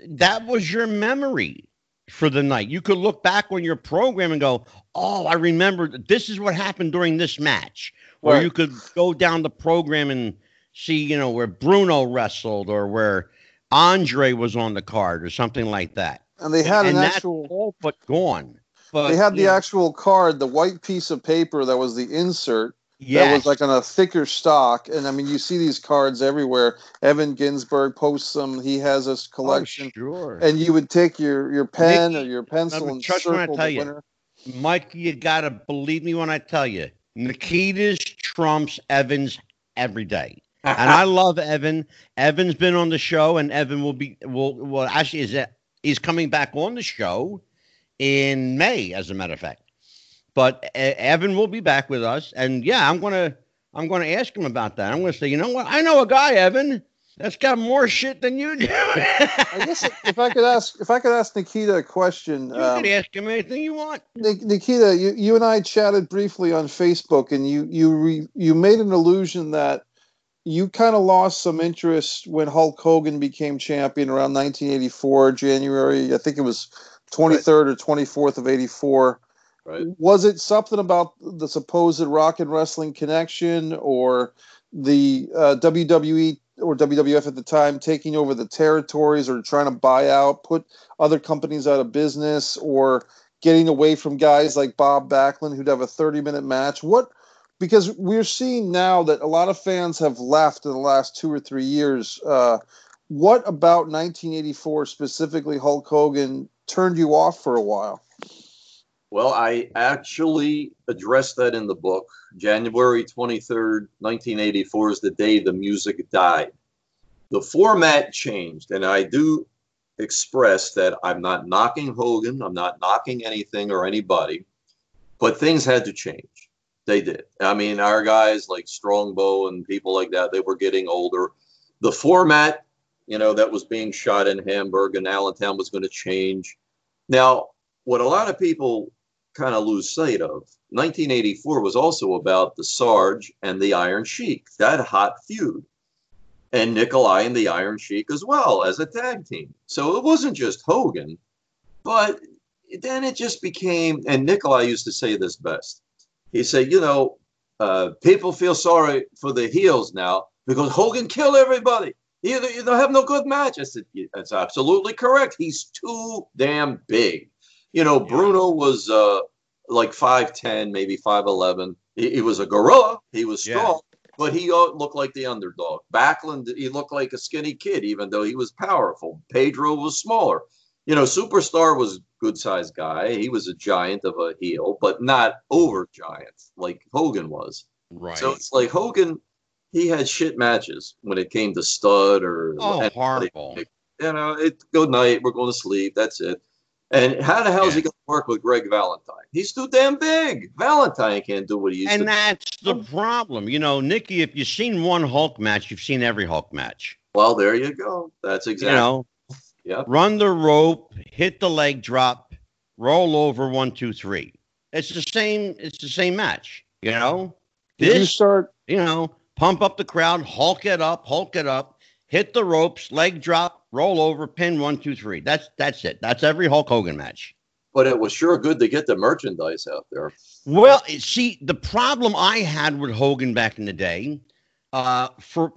that was your memory for the night. You could look back on your program and go, "Oh, I remember this is what happened during this match." Or Right. you could go down the program and see, you know, where Bruno wrestled or where Andre was on the card or something like that. And they had and an actual. all but gone. But They had the know, actual card, the white piece of paper that was the insert. That was like on a thicker stock, and I mean, you see these cards everywhere. Evan Ginsburg posts them. He has this Oh, collection, sure. and you would take your your pen Nikki, or your pencil and trust when I circle tell the you. winner. Mike, you gotta believe me when I tell you, Nikita's trumps Evans every day. and I love Evan. Evan's been on the show, and Evan will be will well actually is that he's coming back on the show in May, as a matter of fact. But uh, Evan will be back with us, and yeah, I'm gonna I'm gonna ask him about that. I'm gonna say, you know what? I know a guy, Evan, that's got more shit than you do. I guess if I could ask, if I could ask Nikita a question, you um, can ask him anything you want. Nikita, you, you and I chatted briefly on Facebook, and you you re, you made an allusion that you kind of lost some interest when Hulk Hogan became champion around 1984, January. I think it was 23rd or 24th of 84. right. Was it something about the supposed Rock and Wrestling connection, or the uh, WWE or WWF at the time taking over the territories, or trying to buy out, put other companies out of business, or getting away from guys like Bob Backlund who'd have a 30 minute match? What? Because we're seeing now that a lot of fans have left in the last two or three years. Uh, what about 1984 specifically Hulk Hogan turned you off for a while? Well, I actually addressed that in the book. January 23rd, 1984 is the day the music died. The format changed, and I do express that I'm not knocking Hogan, I'm not knocking anything or anybody, but things had to change. They did. I mean, our guys like Strongbow and people like that, they were getting older. The format, you know, that was being shot in Hamburg and Allentown was going to change. Now, what a lot of people kind of lose sight of. 1984 was also about the Sarge and the Iron Sheik, that hot feud, and Nikolai and the Iron Sheik as well as a tag team. So it wasn't just Hogan, but then it just became, and Nikolai used to say this best. He said, you know, uh, people feel sorry for the heels now because Hogan killed everybody. You, you don't have no good match. I said, that's absolutely correct. He's too damn big. You know, Bruno was uh, like 5'10, maybe 5'11. He, he was a gorilla. He was strong, yeah. but he uh, looked like the underdog. Backlund, he looked like a skinny kid, even though he was powerful. Pedro was smaller. You know, Superstar was good sized guy. He was a giant of a heel, but not over giant like Hogan was. Right. So it's like Hogan, he had shit matches when it came to stud or oh, horrible. You know, it good night. We're going to sleep. That's it. And how the hell is he going to work with Greg Valentine? He's too damn big. Valentine can't do what he used and to. And that's the problem. You know, Nikki, if you've seen one Hulk match, you've seen every Hulk match. Well, there you go. That's exactly. You know, yep. run the rope, hit the leg drop, roll over one, two, three. It's the same. It's the same match. You know, this, you start. You know, pump up the crowd, Hulk it up, Hulk it up, hit the ropes, leg drop, roll over, pin one, two, three. That's that's it. That's every Hulk Hogan match. But it was sure good to get the merchandise out there. Well, see, the problem I had with Hogan back in the day, uh, for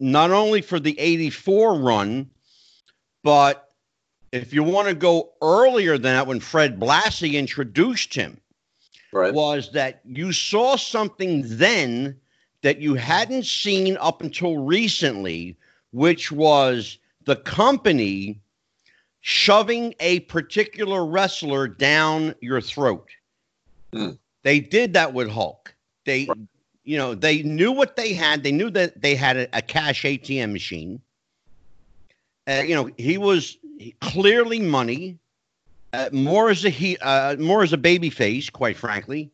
not only for the '84 run, but if you want to go earlier than that, when Fred Blassie introduced him, right. was that you saw something then that you hadn't seen up until recently, which was the company shoving a particular wrestler down your throat. Mm. They did that with Hulk. They, you know, they knew what they had. They knew that they had a, a cash ATM machine. Uh, you know, he was clearly money. Uh, more as a he, uh, more as a baby face, quite frankly.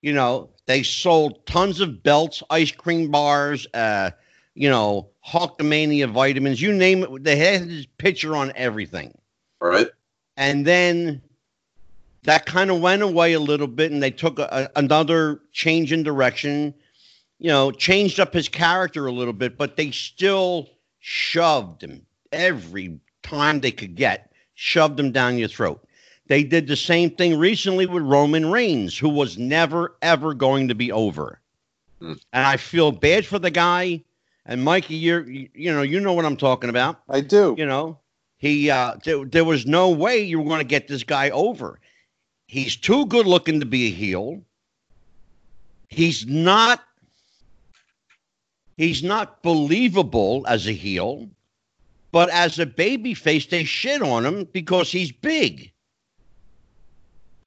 You know, they sold tons of belts, ice cream bars, uh, you know, Hulkamania vitamins, you name it. They had his picture on everything. All right. And then that kind of went away a little bit, and they took a, another change in direction. You know, changed up his character a little bit, but they still shoved him every time they could get, shoved him down your throat. They did the same thing recently with Roman Reigns, who was never, ever going to be over. Hmm. And I feel bad for the guy and Mikey, you're you know you know what I'm talking about. I do. You know, he uh, there, there was no way you were going to get this guy over. He's too good looking to be a heel. He's not. He's not believable as a heel, but as a baby face, they shit on him because he's big.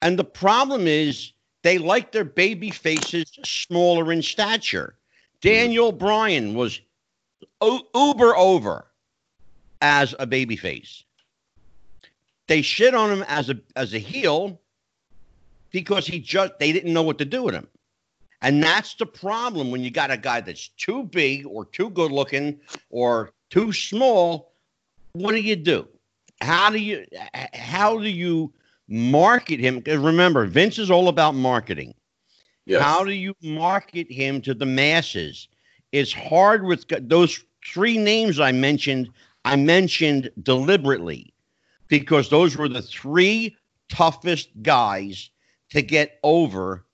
And the problem is they like their baby faces smaller in stature. Daniel Bryan was uber over as a babyface. They shit on him as a as a heel because he just they didn't know what to do with him. And that's the problem when you got a guy that's too big or too good looking or too small. What do you do? How do you how do you market him? Because remember, Vince is all about marketing. Yes. How do you market him to the masses? It's hard with those three names I mentioned. I mentioned deliberately because those were the three toughest guys to get over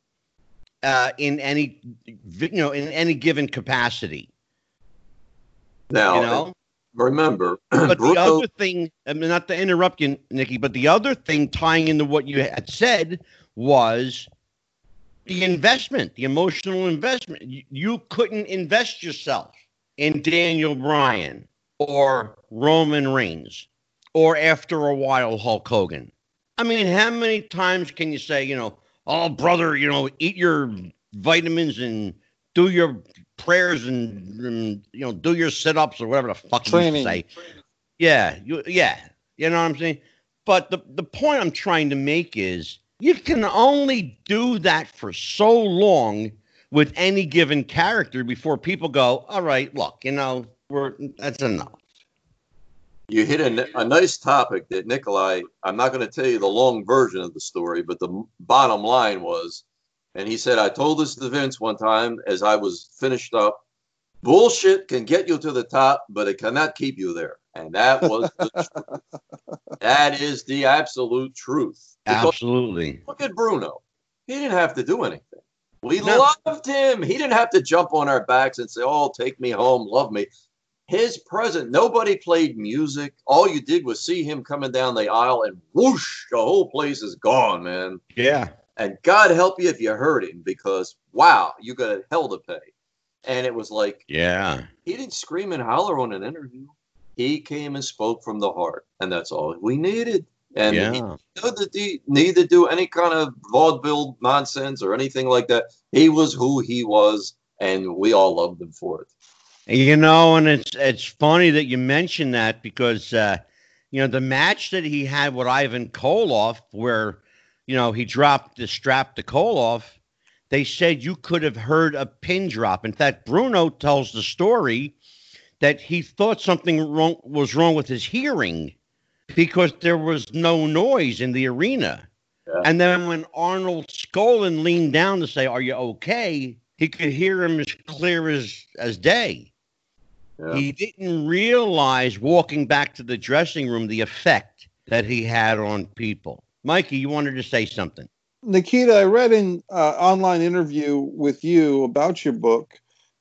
uh, in any you know in any given capacity. Now, you know? remember, but the other thing, I mean, not to interrupt you, Nikki, but the other thing tying into what you had said was the investment, the emotional investment. You, couldn't invest yourself in Daniel Bryan or Roman Reigns or after a while Hulk Hogan. I mean, how many times can you say, you know, oh brother, you know, eat your vitamins and do your prayers and, and you know, do your sit-ups or whatever the fuck Training. you say. Yeah, you, yeah, you know what I'm saying. But the the point I'm trying to make is you can only do that for so long with any given character before people go, all right, look, you know, we're that's enough. You hit a, a nice topic that Nikolai, I'm not going to tell you the long version of the story, but the bottom line was, and he said, I told this to Vince one time as I was finished up bullshit can get you to the top, but it cannot keep you there. And that was the truth. That is the absolute truth. Because Absolutely. Look at Bruno. He didn't have to do anything. We No. loved him. He didn't have to jump on our backs and say, Oh, take me home, love me. His present, nobody played music. All you did was see him coming down the aisle and whoosh, the whole place is gone, man. Yeah. And God help you if you hurt him because wow, you got hell to pay. And it was like Yeah. he didn't scream and holler on an interview. He came and spoke from the heart, and that's all we needed. And he yeah. he need to do any kind of vaudeville nonsense or anything like that. He was who he was, and we all loved him for it. You know, and it's it's funny that you mentioned that because uh, you know the match that he had with Ivan Koloff, where you know he dropped the strap to Koloff, they said you could have heard a pin drop. In fact, Bruno tells the story that he thought something wrong was wrong with his hearing because there was no noise in the arena. Yeah. And then when Arnold Skaaland leaned down to say, "Are you okay?" he could hear him as clear as as day. Yeah. He didn't realize walking back to the dressing room the effect that he had on people. Mikey, you wanted to say something. Nikita, I read in uh, online interview with you about your book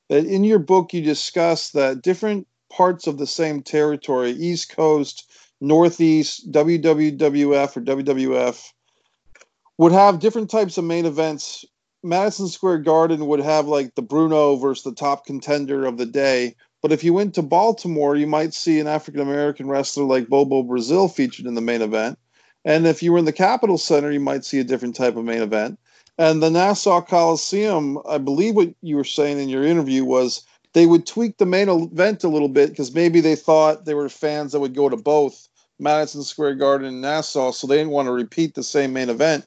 that in your book you discuss that different parts of the same territory, East Coast, Northeast, WWF or WWF, would have different types of main events. Madison Square Garden would have like the Bruno versus the top contender of the day. But if you went to Baltimore, you might see an African American wrestler like Bobo Brazil featured in the main event. And if you were in the Capitol Center, you might see a different type of main event. And the Nassau Coliseum, I believe what you were saying in your interview was they would tweak the main event a little bit because maybe they thought they were fans that would go to both Madison Square Garden and Nassau, so they didn't want to repeat the same main event.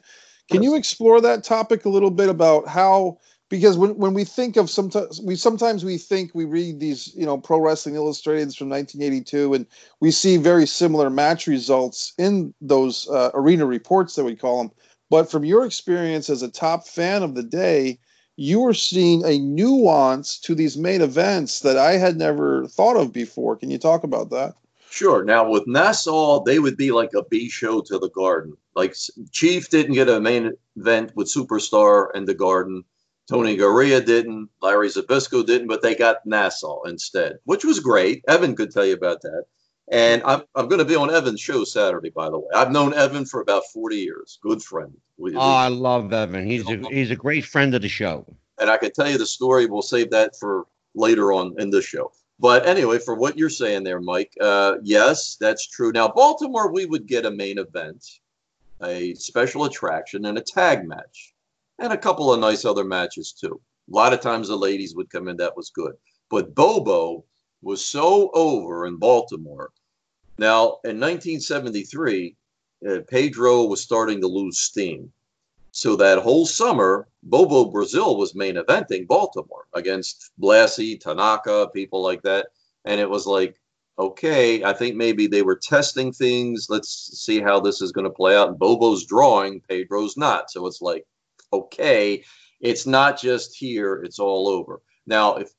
Can you explore that topic a little bit about how because when, when we think of sometimes we sometimes we think we read these you know pro wrestling illustrated from 1982 and we see very similar match results in those uh, arena reports that we call them but from your experience as a top fan of the day you were seeing a nuance to these main events that i had never thought of before can you talk about that Sure. Now with Nassau, they would be like a B show to the Garden. Like Chief didn't get a main event with Superstar and the Garden. Tony Garea didn't. Larry Zbyszko didn't, but they got Nassau instead, which was great. Evan could tell you about that. And I'm, I'm going to be on Evan's show Saturday, by the way. I've known Evan for about 40 years. Good friend. We- we- Oh, I love Evan. He's a he's a great friend of the show. and I can tell you the story. We'll save that for later on in this show. But anyway, for what you're saying there, Mike, uh, yes, that's true. Now, Baltimore, we would get a main event, a special attraction, and a tag match, and a couple of nice other matches too. A lot of times the ladies would come in, that was good. But Bobo was so over in Baltimore. Now, in 1973, uh, Pedro was starting to lose steam. So that whole summer, Bobo Brazil was main eventing Baltimore against Blassie, Tanaka, people like that. And it was like, okay, I think maybe they were testing things. Let's see how this is going to play out. And Bobo's drawing, Pedro's not. So it's like, okay, it's not just here, it's all over. Now, if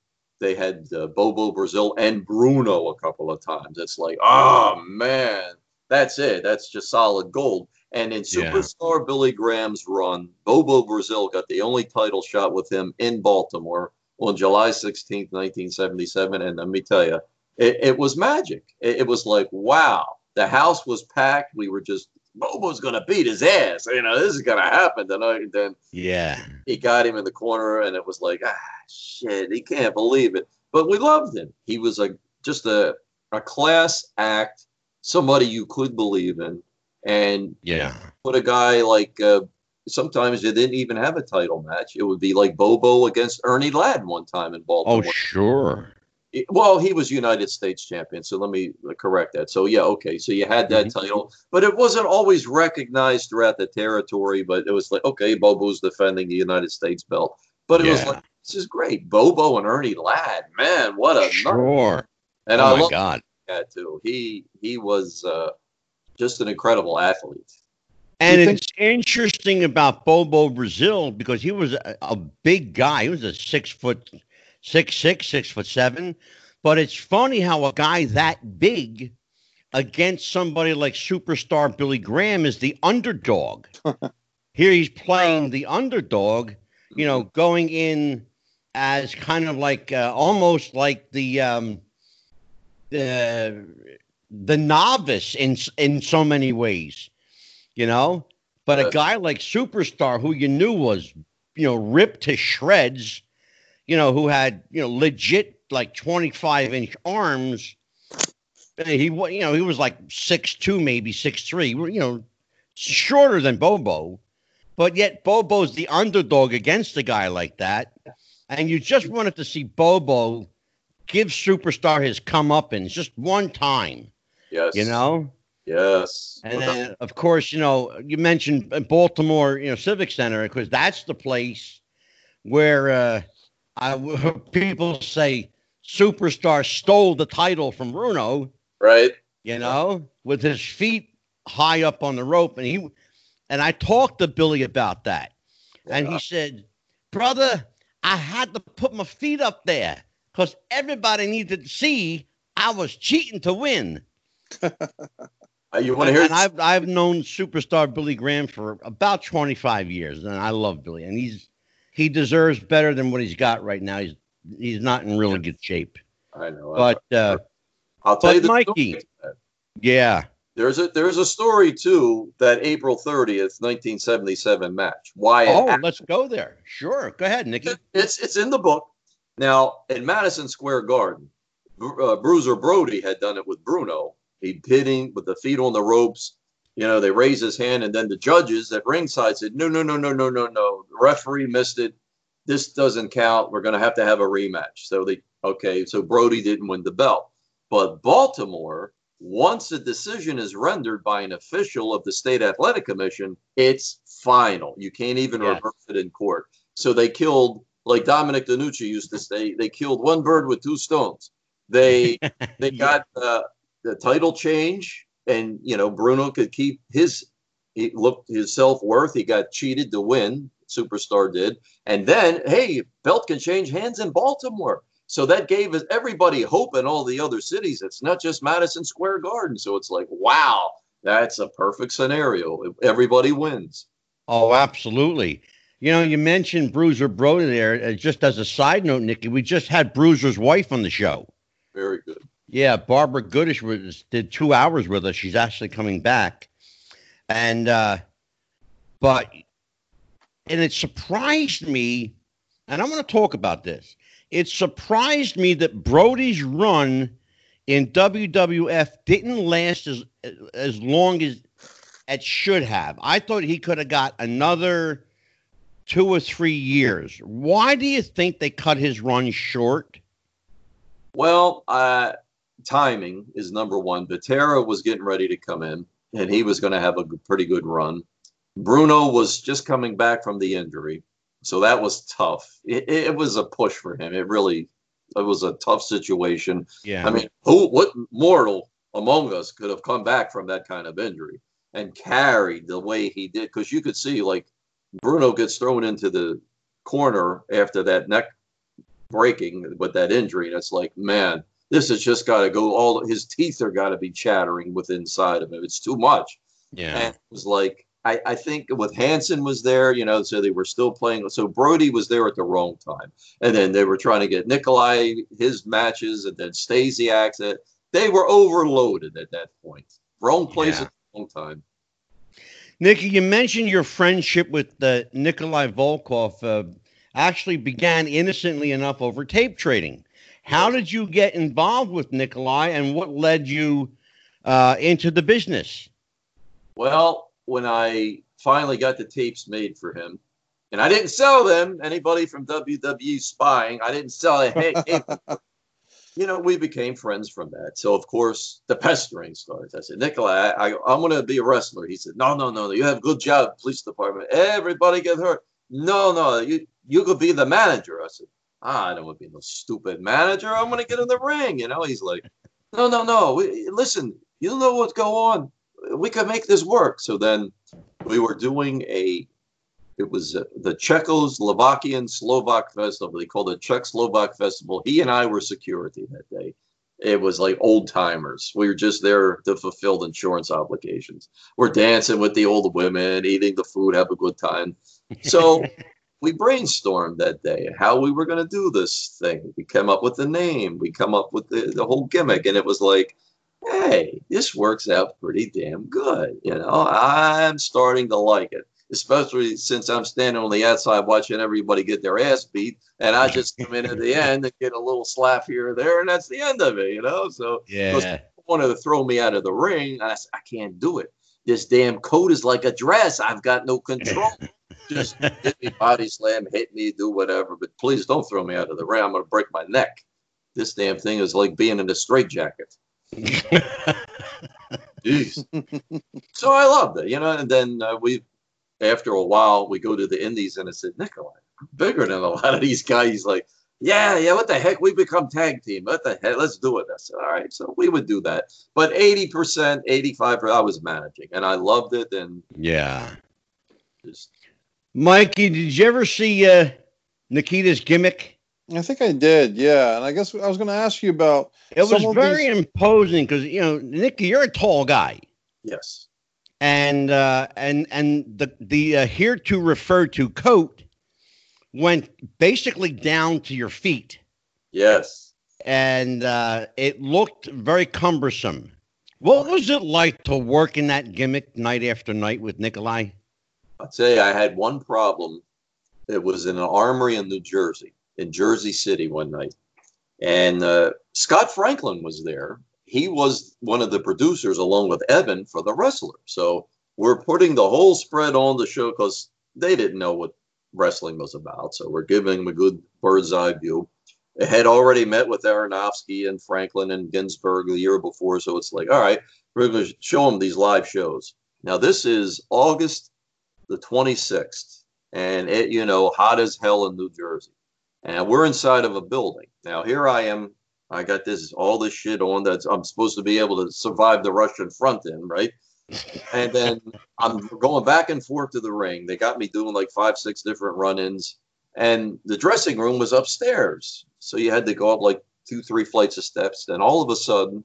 they had uh, Bobo Brazil and Bruno a couple of times, it's like, oh man, that's it. That's just solid gold. And in Yeah. Superstar Billy Graham's run, Bobo Brazil got the only title shot with him in Baltimore on July 16th, 1977. And let me tell you, it, it was magic. It, it was like, wow, the house was packed. We were just, Bobo's going to beat his ass. You know, this is going to happen tonight. And then Yeah. he got him in the corner, and it was like, ah, shit, he can't believe it. But we loved him. He was a just a a class act, somebody you could believe in, and Yeah. put a guy like uh, sometimes they didn't even have a title match. It would be like Bobo against Ernie Ladd one time in Baltimore. Oh, sure. It- well, he was United States champion, so let me correct that. So yeah, okay, so you had that Mm-hmm. title, but it wasn't always recognized throughout the territory. But it was like, okay, Bobo's defending the United States belt, but it was like, this is great, Bobo and Ernie Ladd, man, what a night. Sure. And oh I my love God. that too. He he was uh, just an incredible athlete. And think- it's interesting about Bobo Brazil because he was a, a big guy. He was a six foot, six six, six foot seven. But it's funny how a guy that big against somebody like superstar Billy Graham is the underdog. Here he's playing the underdog, you know, going in as kind of like uh, almost like the um, the the novice in in so many ways, you know. But a guy like Superstar, who you knew was, you know, ripped to shreds, you know, who had you know legit like twenty five inch arms. uh, He you know he was like six two maybe six three, you know, shorter than Bobo, but yet Bobo's the underdog against a guy like that, and you just wanted to see Bobo give Superstar his comeuppance just one time, Yes, you know. Yes, And then, of course, you know, you mentioned Baltimore, you know, Civic Center, because that's the place where uh, I, heard people say Superstar stole the title from Bruno, right. you know, with his feet high up on the rope. And he, and I talked to Billy about that. And he said, Brother, I had to put my feet up there because everybody needed to see I was cheating to win. Uh, you want to hear? and I've I've known superstar Billy Graham for about 25 years, and I love Billy, and he's he deserves better than what he's got right now. He's he's not in really good shape. I know. But uh, I'll tell you the Mikey- story. yeah, There's a there's a story too that April 30th, 1977 match. Why oh, let's go there. Sure, go ahead, Nikki. It's it's in the book. Now in Madison Square Garden, uh, Bruiser Brody had done it with Bruno. He'd hitting with the feet on the ropes. You know, they raise his hand, and then the judges at ringside said, "No, no, no, no, no, no, no. The referee missed it. This doesn't count. We're going to have to have a rematch." So they okay. So Brody didn't win the belt, but Baltimore. Once a decision is rendered by an official of the state athletic commission, it's final. You can't even Yes. reverse it in court. So they killed, like Dominic DeNucci used to say, they killed one bird with two stones. They they Yeah. got uh, the title change, and you know Bruno could keep his he looked his self worth. He got cheated to win. Superstar did, and then hey, belt can change hands in Baltimore. So that gave everybody hope in all the other cities. It's not just Madison Square Garden. So it's like, wow, that's a perfect scenario. Everybody wins. Oh, absolutely. You know, you mentioned Bruiser Brody there. Uh, just as a side note, Nikki, we just had Bruiser's wife on the show. Very good. Yeah, Barbara Goodish was did two hours with us. She's actually coming back, and uh, but and it surprised me, and I'm going to talk about this. It surprised me that Brody's run in WWF didn't last as as long as it should have. I thought he could have got another two or three years. Why do you think they cut his run short? Well, uh, timing is number one. Patera was getting ready to come in, and he was going to have a pretty good run. Bruno was just coming back from the injury, so that was tough. It, it was a push for him. It really, it was a tough situation. Yeah, I mean, who, what mortal among us could have come back from that kind of injury and carried the way he did? Because you could see, like, Bruno gets thrown into the corner after that neck breaking with that injury, and it's like, man, this has just got to go. All his teeth are got to be chattering with inside of him. It's too much. yeah. And it was like, I, I think with Hansen was there, you know, so they were still playing. So Brody was there at the wrong time. And then they were trying to get Nikolai his matches and then Stasiak's. They were overloaded at that point. Wrong place Yeah. at the wrong time. Nikki, you mentioned your friendship with uh, Nikolai Volkoff uh, actually began innocently enough over tape trading. How did you get involved with Nikolai, and what led you uh, into the business? Well, when I finally got the tapes made for him, and I didn't sell them. Anybody from WWE spying, I didn't sell it. Hey, hey, you know, we became friends from that. So of course the pestering starts. I said, Nikolai, I, am going to be a wrestler. He said, No, no, no, you have a good job, police department. Everybody get hurt. No, no, you you could be the manager. I said, ah, I don't want to be no stupid manager. I'm going to get in the ring. You know, he's like, No, no, no. We, listen, you know what's going on. We can make this work. So then we were doing a it was uh, the Czechoslovakian Slovak Festival. They called it Czech Slovak Festival. He and I were security that day. It was like old timers. We were just there to fulfill the insurance obligations. We're dancing with the old women, eating the food, have a good time. So we brainstormed that day how we were going to do this thing. We came up with the name. We come up with the, the whole gimmick, and it was like, hey, this works out pretty damn good. You know, I'm starting to like it especially since I'm standing on the outside watching everybody get their ass beat, and I just come in at the end and get a little slap here or there, and that's the end of it, you know. So yeah, wanted to throw me out of the ring. I said, I can't do it. This damn coat is like a dress. I've got no control. just hit me, body slam, hit me, do whatever, but please don't throw me out of the ring. I'm gonna break my neck. This damn thing is like being in a straitjacket. Jeez. so I loved it, you know. And then uh, we after a while, we go to the Indies and I said, Nikolai, bigger than a lot of these guys. He's like, yeah, yeah, what the heck? We become tag team. What the heck? Let's do it. I said, all right. So we would do that. But 80%, 85%, I was managing and I loved it. And yeah. Just... Mikey, did you ever see uh, Nikita's gimmick? I think I did, yeah. And I guess I was going to ask you about. It was very these... imposing because you know, Nikki, you're a tall guy. Yes and uh, and and the the uh, here to refer to coat went basically down to your feet. Yes, and uh, it looked very cumbersome. What was it like to work in that gimmick night after night with Nikolai? I'll tell you, I had one problem. It was in an armory in New Jersey, in Jersey City, one night, and uh, Scott Franklin was there, he was one of the producers along with Evan for the wrestler. So we're putting the whole spread on the show because they didn't know what wrestling was about. So we're giving them a good bird's eye view. It had already met with Aronofsky and Franklin and Ginsburg the year before. So it's like, all right, we're going to show them these live shows. Now, this is August the 26th, and it, you know, hot as hell in New Jersey. And we're inside of a building. Now, here I am I got this all this shit on that I'm supposed to be able to survive the Russian front in, right? And then I'm going back and forth to the ring. They got me doing like five, six different run-ins, and the dressing room was upstairs, so you had to go up like two, three flights of steps. Then all of a sudden,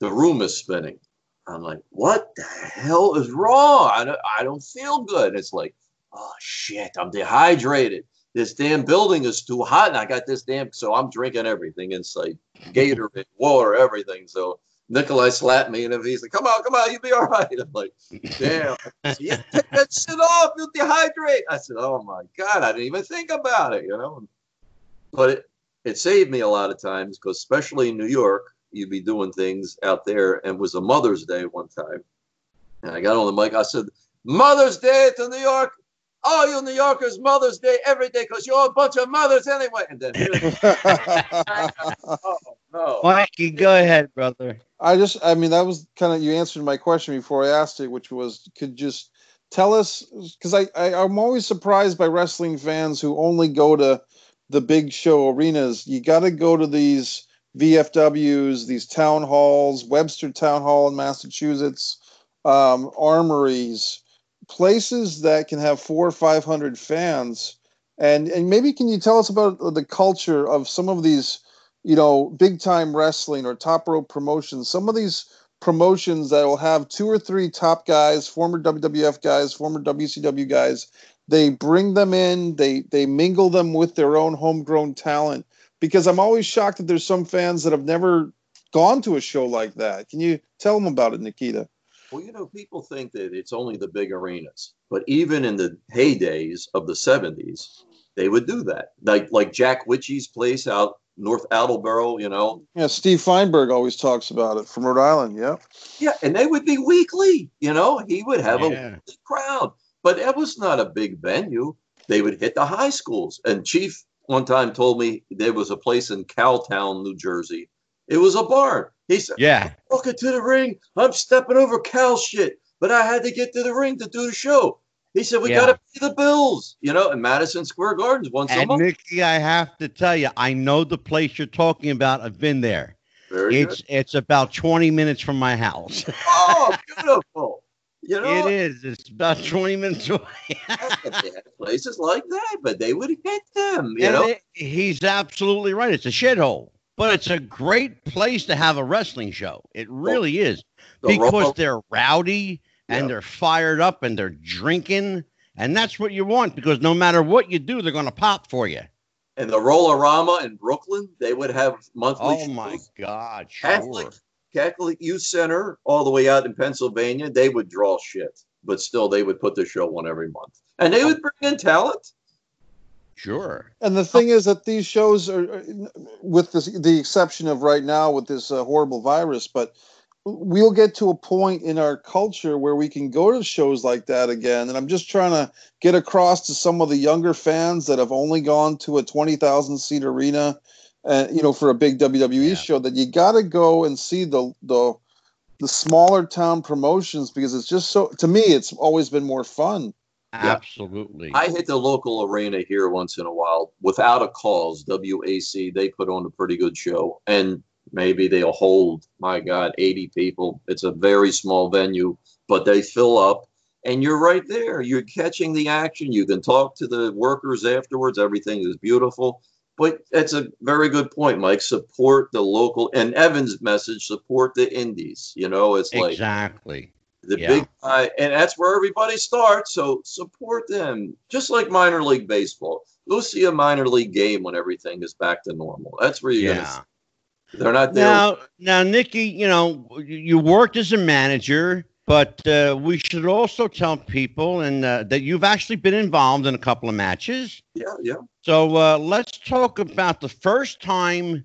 the room is spinning. I'm like, what the hell is wrong? I don't, I don't feel good. It's like, oh shit, I'm dehydrated this damn building is too hot and I got this damn so I'm drinking everything inside Gatorade, water, everything. So Nikolai slapped me and he's like, Come on, come on, you'll be all right. I'm like, damn. Yeah, take that shit off, you'll dehydrate. I said, Oh my God, I didn't even think about it, you know. But it, it saved me a lot of times because especially in New York, you'd be doing things out there and it was a Mother's Day one time. And I got on the mic, I said, Mother's Day to New York, All you New Yorkers, Mother's Day every day because you're a bunch of mothers anyway. And then, oh, no. Mikey, go ahead, brother. I just, I mean, that was kind of, you answered my question before I asked it, which was, could just tell us, because I, I, I'm always surprised by wrestling fans who only go to the big show arenas. You got to go to these VFWs, these town halls, Webster Town Hall in Massachusetts, um, armories places that can have four or five hundred fans, and and maybe can you tell us about the culture of some of these, you know, big time wrestling or top rope promotions? Some of these promotions that will have two or three top guys, former WWF guys, former WCW guys. They bring them in, they they mingle them with their own homegrown talent. Because I'm always shocked that there's some fans that have never gone to a show like that. Can you tell them about it, Nikita? Well, you know, people think that it's only the big arenas, but even in the heydays of the 70s, they would do that. Like like Jack Witschi's place out North Attleboro, you know. Yeah, Steve Feinberg always talks about it from Rhode Island. Yeah. Yeah, and they would be weekly, you know. He would have Yeah. a crowd, but it was not a big venue. They would hit the high schools. And Chief one time told me there was a place in Cowtown, New Jersey. It was a barn. He said, Yeah. Walking to the ring, I'm stepping over cow shit, but I had to get to the ring to do the show. He said, We Yeah. got to pay the bills, you know, in Madison Square Gardens once a And month. Nikki, I have to tell you, I know the place you're talking about. I've been there. Very It's good. it's about 20 minutes from my house. Oh, beautiful. You know, it is. It's about 20 minutes away. places like that, but they would hit them, you And know. it- he's absolutely right. It's a shithole, but it's a great place to have a wrestling show. It really is The because Romo- they're rowdy and Yeah. they're fired up and they're drinking, and that's what you want. Because no matter what you do, they're going to pop for you. and the Rollerama in Brooklyn, they would have monthly Oh shows. my God! Sure. Catholic Catholic Youth Center, all the way out in Pennsylvania, they would draw shit, but still they would put the show on every month, and they would bring in talent. Sure. And the thing is that these shows are, are- with this, the exception of right now with this uh, horrible virus, but we'll get to a point in our culture where we can go to shows like that again. And I'm just trying to get across to some of the younger fans that have only gone to a 20,000 seat arena, uh, you know, for a big WWE Yeah. show that you got to go and see the, the, the smaller town promotions because it's just so, to me, it's always been more fun. Absolutely. I hit the local arena here once in a while without a cause. WAC they put on a pretty good show, and maybe they'll hold my God eighty people. It's a very small venue, but they fill up, and you're right there. You're catching the action. You can talk to the workers afterwards. Everything is beautiful. But that's a very good point, Mike. Support the local and Evan's message. Support the indies. You know, it's like exactly. the Yeah. big guy, and that's where everybody starts. So support them, just like minor league baseball. Go see a minor league game when everything is back to normal. That's where you're Yeah. gonna. They're not there. Now, now, Nikki, you know, you- worked as a manager, but uh, we should also tell people and uh, that you've actually been involved in a couple of matches. yeah, yeah. So uh, let's talk about the first time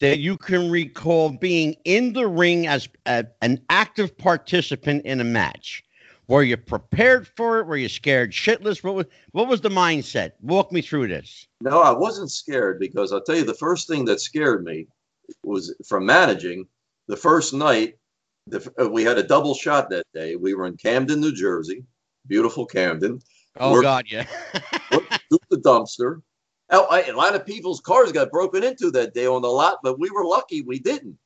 that you can recall being in the ring as a, an active participant in a match. Were you prepared for it? Were you scared shitless? What was what was the mindset? Walk me through this. No, I wasn't scared because I'll tell you the first thing that scared me was from managing. The first night, the, uh, we had a double shot that day. We were in Camden, New Jersey, beautiful Camden. Oh God, yeah. The dumpster. Oh, a lot of people's cars got broken into that day on the lot, but we were lucky we didn't.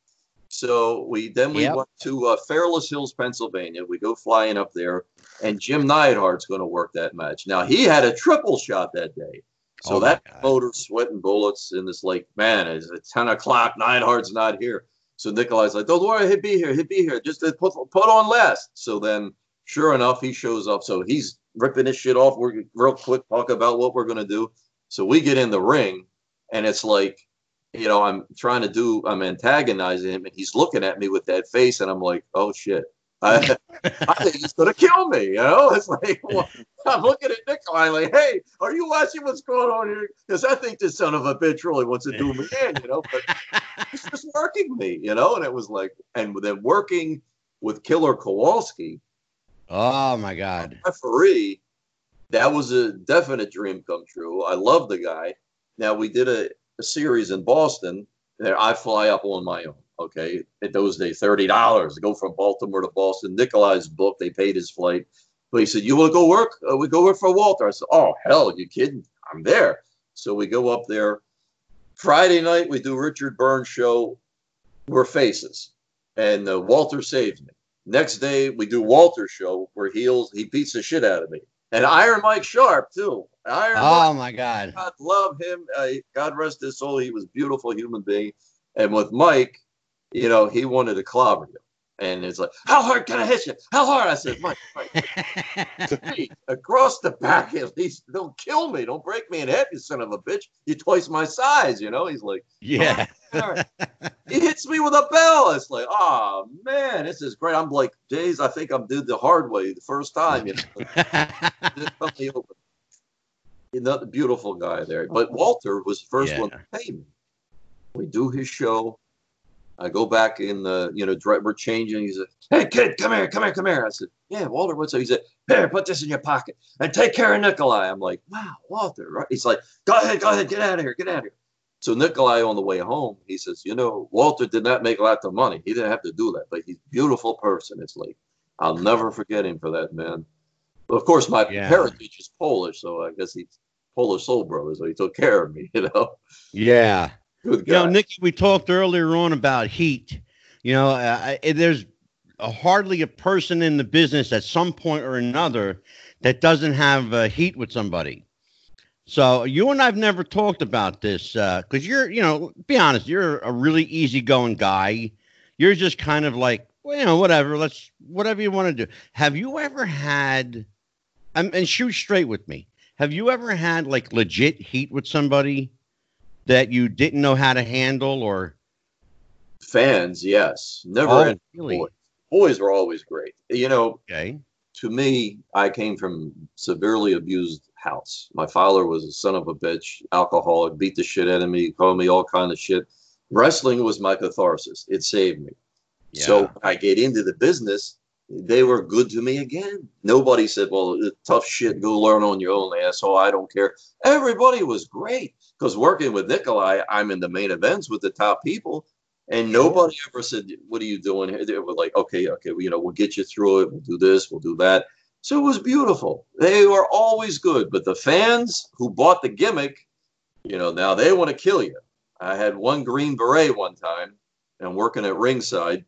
So we then we Yep. went to uh, Fairless Hills, Pennsylvania. We go flying up there, and Jim Neidhart's going to work that match. Now he had a triple shot that day, so Oh, that God. motor sweating bullets in this like man is at ten o'clock. Neidhart's not here, so Nikolai's like, "Don't worry, he'll be here. He'll be here. Just uh, put put on last." So then, sure enough, he shows up. So he's ripping his shit off. We're real quick talk about what we're gonna do. So we get in the ring, and it's like, you know, I'm trying to do, I'm antagonizing him, and he's looking at me with that face, and I'm like, oh shit. I, I think he's gonna kill me, you know. It's like well, I'm looking at Nikolai like, "Hey, are you watching what's going on here?" Because I think this son of a bitch really wants to do me in, you know. But he's just working me, you know. And it was like, and then working with Killer Kowalski, Oh my God. referee, that was a definite dream come true. I love the guy. Now we did a, a series in Boston. There, I fly up on my own. Okay, at those days, thirty dollars to go from Baltimore to Boston. Nikolai's book, they paid his flight. But he said, "You want to go work? Uh, we go work for Walter." I said, "Oh hell, you kidding? I'm there." So we go up there. Friday night we do Richard Burns show. We're faces, and uh, Walter saves me. Next day we do Walter's show where heels he beats the shit out of me, and Iron Mike Sharpe too. Iron Mike, Oh my God. God love him. Uh, God rest his soul. He was a beautiful human being, and with Mike, you know, he wanted to clobber you, and it's like, how hard can I hit you? How hard? I said, Mike, Mike, across the back at least. Don't kill me. Don't break me in half, you son of a bitch. You're twice my size. You know. He's like. yeah. He hits me with a bell. It's like, oh man, this is great. I'm like, days, I think I'm did the hard way the first time. You know, Just cut me. Another beautiful guy there. But Walter was the first Yeah. one to pay me. We do his show. I go back in the, you know, we're changing. He said, Hey, kid, come here, come here, come here. I said, Yeah, Walter, what's up? He said, Here, put this in your pocket and take care of Nikolai. I'm like, Wow, Walter, right? He's like, Go ahead, go ahead, get out of here, get out of here. So Nikolai on the way home, he says, You know, Walter did not make a lot of money. He didn't have to do that, but he's a beautiful person. It's like, I'll never forget him for that, man. But of course, my yeah. heritage is Polish, so I guess he's Polish soul brother, so he took care of me, you know. Yeah. Good guy. You know, Nick, we talked earlier on about heat. You know, uh, there's a, hardly a person in the business at some point or another that doesn't have uh, heat with somebody. So you and I've never talked about this because uh, you're, you know, be honest, you're a really easygoing guy. You're just kind of like, well, you know, whatever. Let's whatever you want to do. Have you ever had? Um, and shoot straight with me. Have you ever had like legit heat with somebody that you didn't know how to handle or? Fans, yes. Never. Oh, really? boys. boys were always great. You know. Okay. To me, I came from severely abused house. My father was a son of a bitch, alcoholic, beat the shit out of me, called me all kind of shit. Wrestling was my catharsis. It saved me. Yeah. So I get into the business. They were good to me again. Nobody said, "Well, tough shit. Go learn on your own, asshole." I don't care. Everybody was great because working with Nikolai, I'm in the main events with the top people, and nobody ever said, "What are you doing here?" They were like, "Okay, okay, well, you know, we'll get you through it. We'll do this. We'll do that." So it was beautiful. They were always good. But the fans who bought the gimmick, you know, now they want to kill you. I had one Green Beret one time and working at ringside,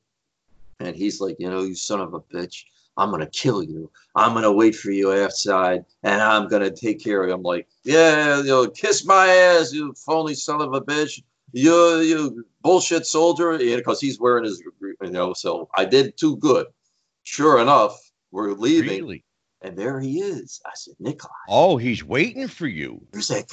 and he's like, you know, you son of a bitch, I'm gonna kill you. I'm gonna wait for you outside, and I'm gonna take care of you. I'm like, yeah, you know, kiss my ass, you phony son of a bitch. You, you bullshit soldier, because yeah, he's wearing his, you know. So I did too good. Sure enough, we're leaving. Really? And there he is. I said, Nikolai. Oh, he's waiting for you. He said,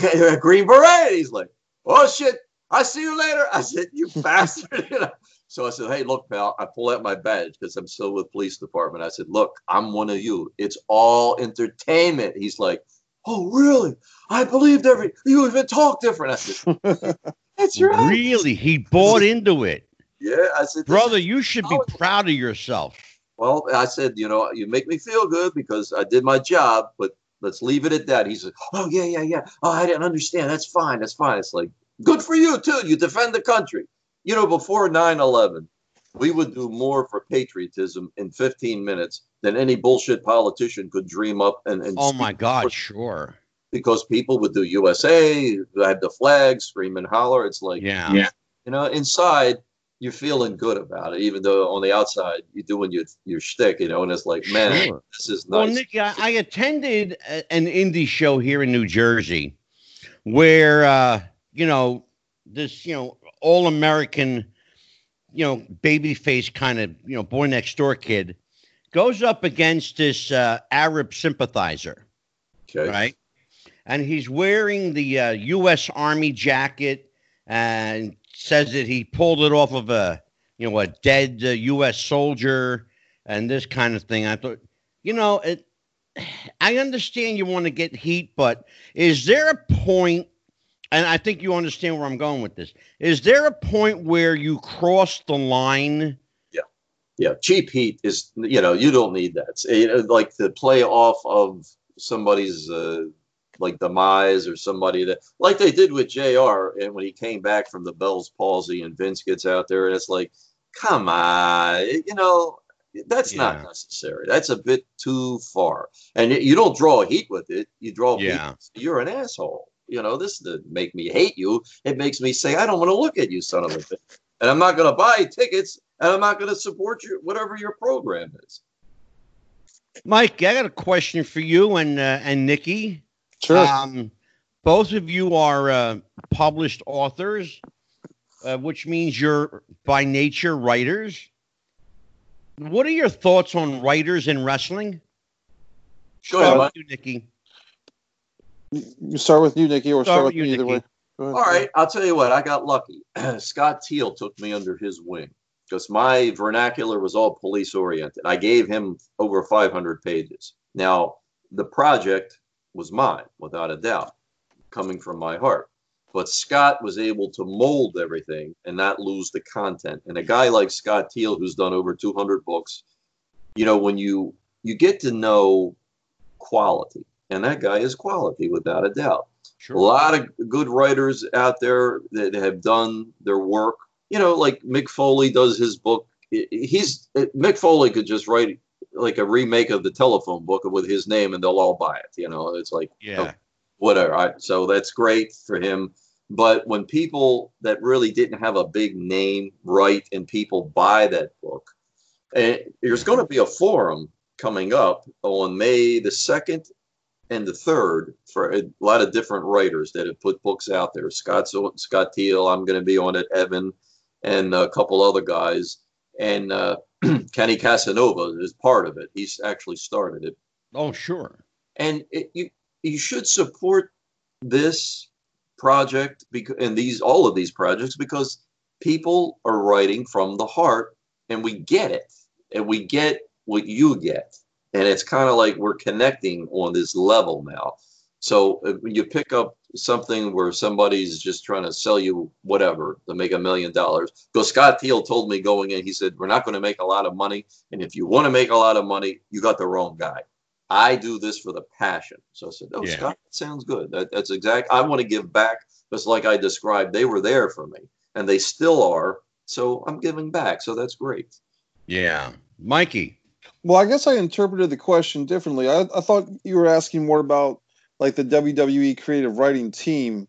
Green Beret. He's like, oh, shit. I see you later. I said, you bastard. So I said, hey, look, pal. I pull out my badge because I'm still with police department. I said, look, I'm one of you. It's all entertainment. He's like, oh, really? I believed every, you even talk different. I said, that's right. Really? He bought into it. Yeah. I said, brother, you should be proud of yourself. Well, I said, you know, you make me feel good because I did my job, but let's leave it at that. He said, oh, yeah, yeah, yeah. Oh, I didn't understand. That's fine. That's fine. It's like, good for you, too. You defend the country. You know, before 9 11, we would do more for patriotism in 15 minutes than any bullshit politician could dream up. And, and oh, my God, for. sure. Because people would do USA, had the flag, scream and holler. It's like, yeah. yeah. You know, inside, you're feeling good about it, even though on the outside you're doing your your shtick, you know, and it's like, man, sure. this is nice. Well, Nick, I, I, attended an indie show here in New Jersey, where uh, you know this, you know, all American, you know, baby face kind of, you know, boy next door kid goes up against this uh, Arab sympathizer, okay. right? And he's wearing the uh, U.S. Army jacket and says that he pulled it off of a you know a dead uh, U.S. soldier and this kind of thing. I thought, you know, it. I understand you want to get heat, but is there a point? And I think you understand where I'm going with this. Is there a point where you cross the line? Yeah, yeah. Cheap heat is, you know, you don't need that. you know, like the play off of somebody's uh, like demise or somebody that like they did with Jr. And when he came back from the Bell's palsy and Vince gets out there and it's like, come on, you know, that's yeah. not necessary. That's a bit too far. And you don't draw heat with it. You draw yeah. Heat. You're an asshole. You know, this doesn't make me hate you. It makes me say, I don't want to look at you, son of a bitch. And I'm not going to buy tickets and I'm not going to support you, whatever your program is. Mike, I got a question for you and uh, and Nikki. Sure. Um, both of you are uh, published authors, uh, which means you're by nature writers. What are your thoughts on writers in wrestling? Sure, start you, Nikki. You start with you, Nikki, or start, start with you, me either way. All right, I'll tell you what. I got lucky. Scott Teal took me under his wing because my vernacular was all police oriented. I gave him over 500 pages. Now, the project was mine, without a doubt, coming from my heart. but Scott was able to mold everything and not lose the content. And a guy like Scott Teal, who's done over 200 books, you know, when you you get to know quality, and that guy is quality without a doubt. Sure. A lot of good writers out there that have done their work. You know, like Mick Foley does his book. He's Mick Foley could just write like a remake of the telephone book with his name, and they'll all buy it. You know, it's like yeah. Oh, whatever. I, so that's great for him. But when people that really didn't have a big name write and people buy that book, and there's going to be a forum coming up on May the 2nd and the 3rd for a lot of different writers that have put books out there. Scott, Scott Teal, I'm going to be on it, Evan, and a couple other guys. And uh, Kenny Casanova is part of it. He's actually started it. Oh, sure. And it, you, you should support this project because, and these all of these projects because people are writing from the heart and we get it and we get what you get and it's kind of like we're connecting on this level now so uh, when you pick up something where somebody's just trying to sell you whatever to make a million dollars because scott teal told me going in he said we're not going to make a lot of money and if you want to make a lot of money you got the wrong guy I do this for the passion. So I said, Oh, yeah. Scott, that sounds good. That, that's exact. I want to give back just like I described. They were there for me and they still are. So I'm giving back. So that's great. Yeah. Mikey. Well, I guess I interpreted the question differently. I, I thought you were asking more about like the WWE creative writing team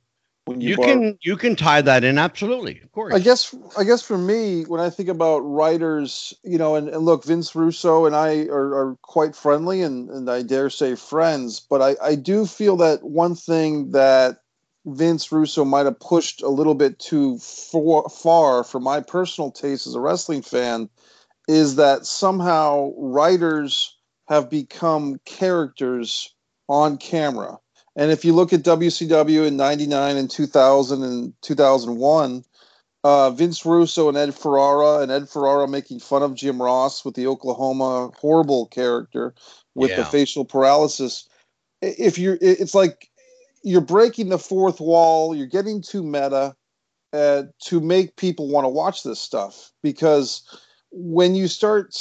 when you, you can you can tie that in. Absolutely. Of course. I guess i guess for me when i think about writers you know and, and look vince russo and i are, are quite friendly and, and i dare say friends but I, I do feel that one thing that vince russo might have pushed a little bit too for, far for my personal taste as a wrestling fan is that somehow writers have become characters on camera and if you look at WCW in 99 and 2000 and 2001, uh, Vince Russo and Ed Ferrara, and Ed Ferrara making fun of Jim Ross with the Oklahoma horrible character with yeah. the facial paralysis. If you're, it's like you're breaking the fourth wall, you're getting too meta uh, to make people want to watch this stuff because when you start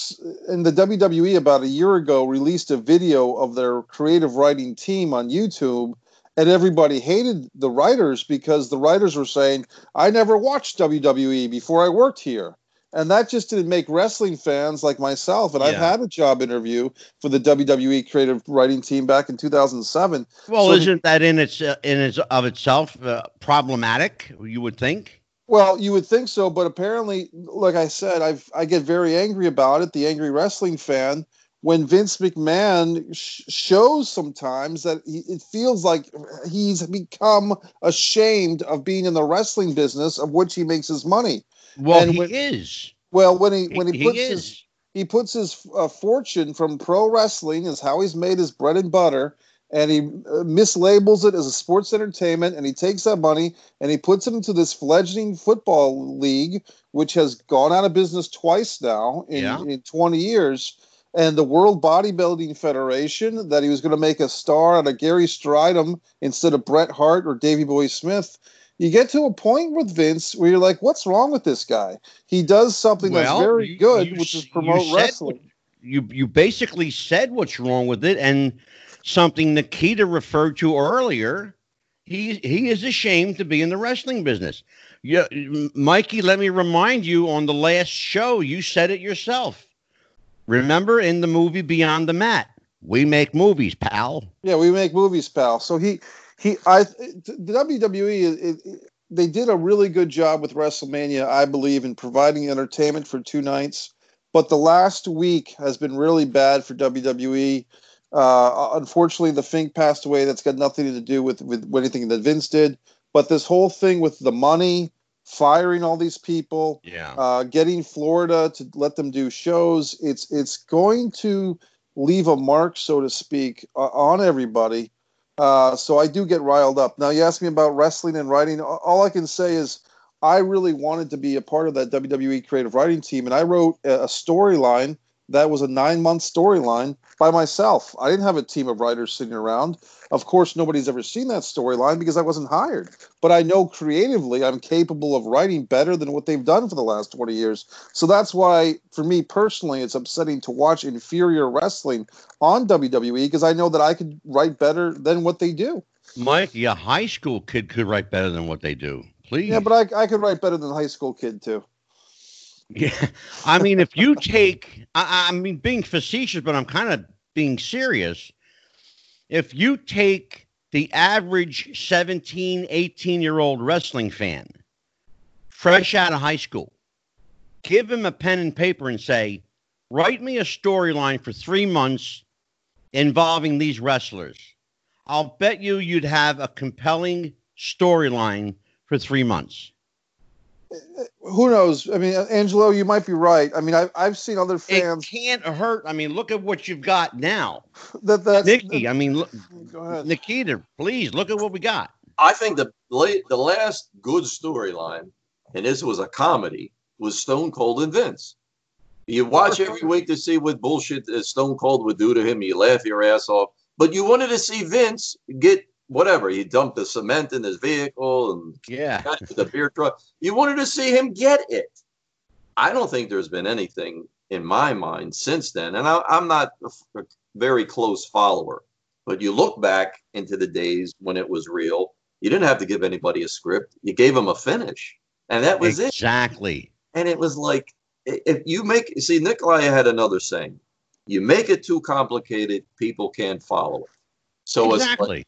in the WWE about a year ago released a video of their creative writing team on YouTube and everybody hated the writers because the writers were saying I never watched WWE before I worked here. And that just didn't make wrestling fans like myself and yeah. I've had a job interview for the WWE creative writing team back in 2007 well so isn't that in its uh, in its of itself uh, problematic you would think well, you would think so, but apparently, like I said, I've I get very angry about it. The angry wrestling fan when Vince McMahon sh- shows sometimes that he, it feels like he's become ashamed of being in the wrestling business of which he makes his money. Well, and he when, is. Well, when he when he, he puts his he puts his uh, fortune from pro wrestling is how he's made his bread and butter and he uh, mislabels it as a sports entertainment and he takes that money and he puts it into this fledgling football league which has gone out of business twice now in, yeah. in 20 years and the world bodybuilding federation that he was going to make a star out of gary Strydom instead of bret hart or davey boy smith you get to a point with vince where you're like what's wrong with this guy he does something well, that's very you, good you, which is promote wrestling you you basically said what's wrong with it and something Nikita referred to earlier. He he is ashamed to be in the wrestling business. Yeah, Mikey, let me remind you on the last show, you said it yourself. Remember in the movie Beyond the Mat, we make movies, pal. Yeah, we make movies, pal. So he he I the WWE it, it, they did a really good job with WrestleMania, I believe, in providing entertainment for two nights. But the last week has been really bad for WWE. Uh, unfortunately, the Fink passed away. That's got nothing to do with, with anything that Vince did. But this whole thing with the money, firing all these people, yeah, uh, getting Florida to let them do shows, it's it's going to leave a mark, so to speak, uh, on everybody. Uh, so I do get riled up. Now you ask me about wrestling and writing. All I can say is I really wanted to be a part of that WWE creative writing team, and I wrote a storyline that was a nine month storyline by myself. I didn't have a team of writers sitting around. Of course, nobody's ever seen that storyline because I wasn't hired. But I know creatively I'm capable of writing better than what they've done for the last 20 years. So that's why, for me personally, it's upsetting to watch inferior wrestling on WWE because I know that I could write better than what they do. Mike, a high school kid could write better than what they do. Please. Yeah, but I, I could write better than a high school kid too. Yeah, I mean, if you take, I, I mean, being facetious, but I'm kind of being serious. If you take the average 17, 18 year old wrestling fan, fresh out of high school, give him a pen and paper and say, write me a storyline for three months involving these wrestlers. I'll bet you you'd have a compelling storyline for three months who knows? I mean, Angelo, you might be right. I mean, I've, I've seen other fans. It can't hurt. I mean, look at what you've got now. That that Nikki. I mean, look, go ahead, Nikita. Please look at what we got. I think the late, the last good storyline, and this was a comedy, was Stone Cold and Vince. You watch every week to see what bullshit Stone Cold would do to him. You laugh your ass off, but you wanted to see Vince get whatever. He dumped the cement in his vehicle and yeah, the beer truck. You wanted to see him get it. I don't think there's been anything in my mind since then, and I, am not a very close follower. But you look back into the days when it was real. You didn't have to give anybody a script. You gave them a finish, and that was exactly. it. Exactly. And it was like if you make see Nikolai had another saying. You make it too complicated, people can't follow it. So exactly. it's like,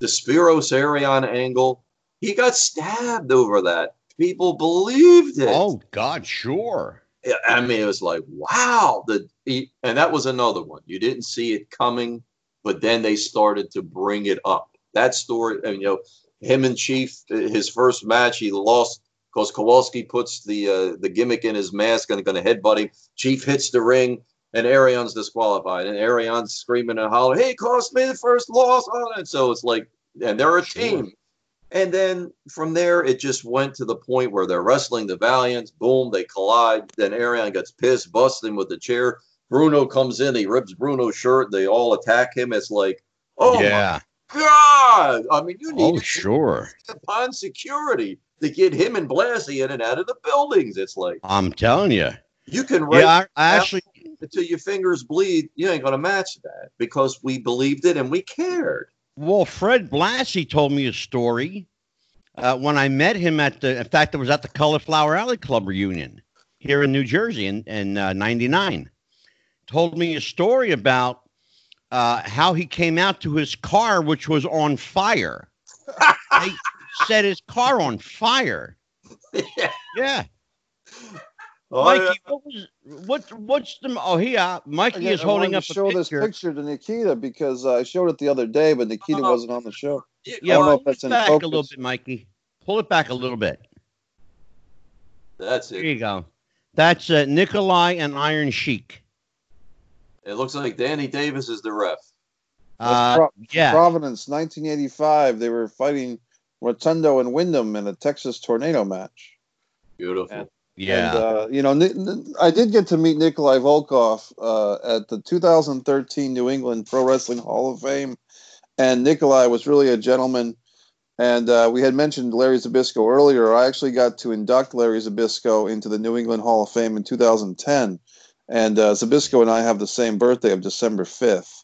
the Spiros Arion angle, he got stabbed over that. People believed it. Oh God, sure. I mean, it was like, wow. The he, and that was another one. You didn't see it coming, but then they started to bring it up. That story, I mean, you know, him and Chief, his first match, he lost because Kowalski puts the uh, the gimmick in his mask and going to headbutt him. Chief hits the ring and Arion's disqualified, and Arion's screaming and hollering, "Hey, cost me the first loss!" And so it's like, and they're a sure. team. And then from there, it just went to the point where they're wrestling the Valiants. Boom, they collide. Then Arion gets pissed, busts him with the chair. Bruno comes in, he rips Bruno's shirt. They all attack him. It's like, oh yeah. my god! I mean, you oh, need oh sure upon security to get him and Blassie in and out of the buildings. It's like I'm telling you, you can. Yeah, I, I actually until your fingers bleed, you ain't going to match that because we believed it and we cared. Well, Fred Blassie told me a story uh, when I met him at the, in fact, it was at the Cauliflower Alley Club reunion here in New Jersey in, in uh, 99. Told me a story about uh, how he came out to his car, which was on fire. they set his car on fire. Yeah. Yeah. Oh, Mikey, yeah. what was what? What's the? Oh, here, Mikey Again, is holding up. show a picture. this picture to Nikita because uh, I showed it the other day, but Nikita uh, wasn't on the show. Yeah, I don't know if that's in back focus. a little bit, Mikey. Pull it back a little bit. That's it. There you go. That's uh, Nikolai and Iron Sheik. It looks like Danny Davis is the ref. Uh, Pro- yeah. Providence, 1985. They were fighting Rotundo and Windham in a Texas tornado match. Beautiful. And yeah. And, uh, you know, I did get to meet Nikolai Volkoff uh, at the 2013 New England Pro Wrestling Hall of Fame. And Nikolai was really a gentleman. And uh, we had mentioned Larry Zbyszko earlier. I actually got to induct Larry Zbyszko into the New England Hall of Fame in 2010. And uh, Zbyszko and I have the same birthday of December 5th.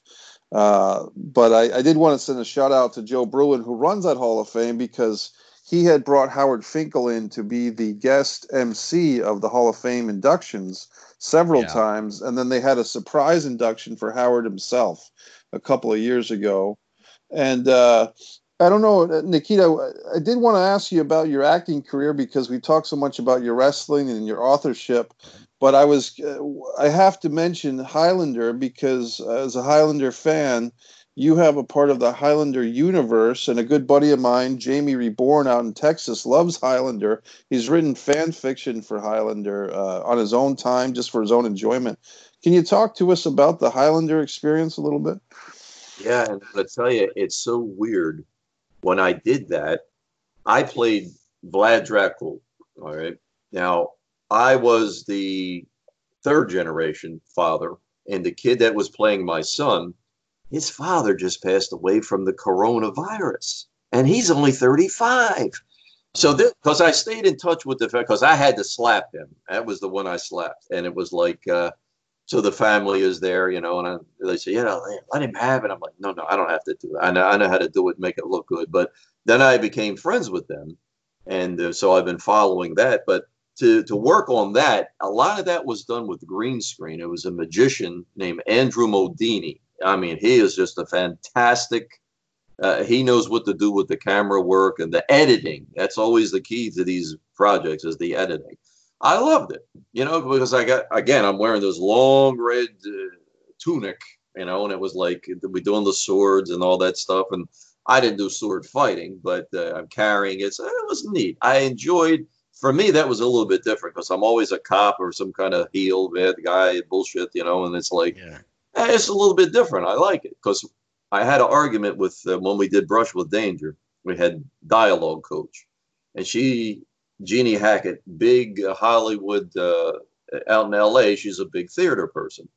Uh, but I, I, did want to send a shout out to Joe Bruin, who runs that Hall of Fame, because he had brought Howard Finkel in to be the guest MC of the Hall of Fame inductions several yeah. times, and then they had a surprise induction for Howard himself a couple of years ago. And uh, I don't know, Nikita, I did want to ask you about your acting career because we talked so much about your wrestling and your authorship. But I was, uh, I have to mention Highlander because as a Highlander fan, you have a part of the Highlander universe, and a good buddy of mine, Jamie Reborn, out in Texas, loves Highlander. He's written fan fiction for Highlander uh, on his own time, just for his own enjoyment. Can you talk to us about the Highlander experience a little bit? Yeah, and I tell you, it's so weird. When I did that, I played Vlad Dracul. All right. Now, I was the third generation father, and the kid that was playing my son, his father just passed away from the coronavirus, and he's only 35. So, because I stayed in touch with the because I had to slap him. That was the one I slapped, and it was like, uh, so the family is there, you know, and I, they say, you know, let him have it. I'm like, no, no, I don't have to do it. I know, I know how to do it, make it look good. But then I became friends with them, and uh, so I've been following that. But to to work on that, a lot of that was done with green screen. It was a magician named Andrew Modini. I mean, he is just a fantastic uh, he knows what to do with the camera work and the editing. That's always the key to these projects is the editing. I loved it, you know, because I got again, I'm wearing this long red uh, tunic, you know, and it was like we doing the swords and all that stuff. And I didn't do sword fighting, but uh, I'm carrying it. So it was neat. I enjoyed. For me, that was a little bit different because I'm always a cop or some kind of heel bad guy bullshit, you know. And it's like, yeah. Eh, it's a little bit different. I like it because I had an argument with uh, when we did Brush with Danger. We had dialogue coach, and she, Jeannie Hackett, big uh, Hollywood uh, out in L.A. She's a big theater person.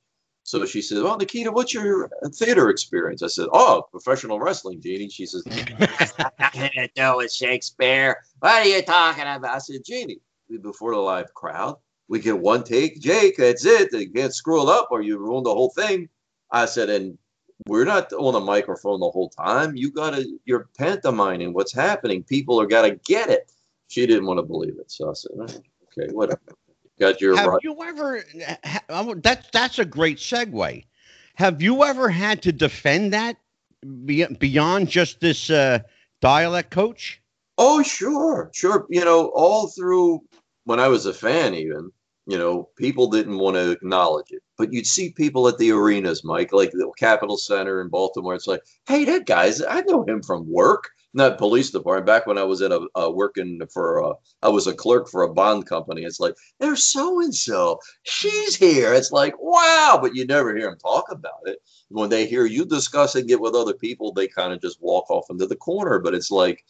So she says, "Well, Nikita, what's your theater experience?" I said, "Oh, professional wrestling, Jeannie." She says, "Nothing to do with Shakespeare. What are you talking about?" I said, "Jeannie, before the live crowd, we get one take. Jake, that's it. You can't screw it up, or you ruin the whole thing." I said, "And we're not on a microphone the whole time. You gotta, you're pantomiming what's happening. People are gotta get it. She didn't want to believe it, so I said, okay, whatever. Got your. Have right. you ever? That's that's a great segue. Have you ever had to defend that beyond just this uh, dialect coach? Oh, sure, sure. You know, all through when I was a fan, even you know, people didn't want to acknowledge it. But you'd see people at the arenas, Mike, like the Capitol Center in Baltimore. It's like, hey, that guy's, I know him from work, not police department. Back when I was in a, working for, a, I was a clerk for a bond company. It's like, there's so and so, she's here. It's like, wow, but you never hear them talk about it. When they hear you discussing it with other people, they kind of just walk off into the corner. But it's like,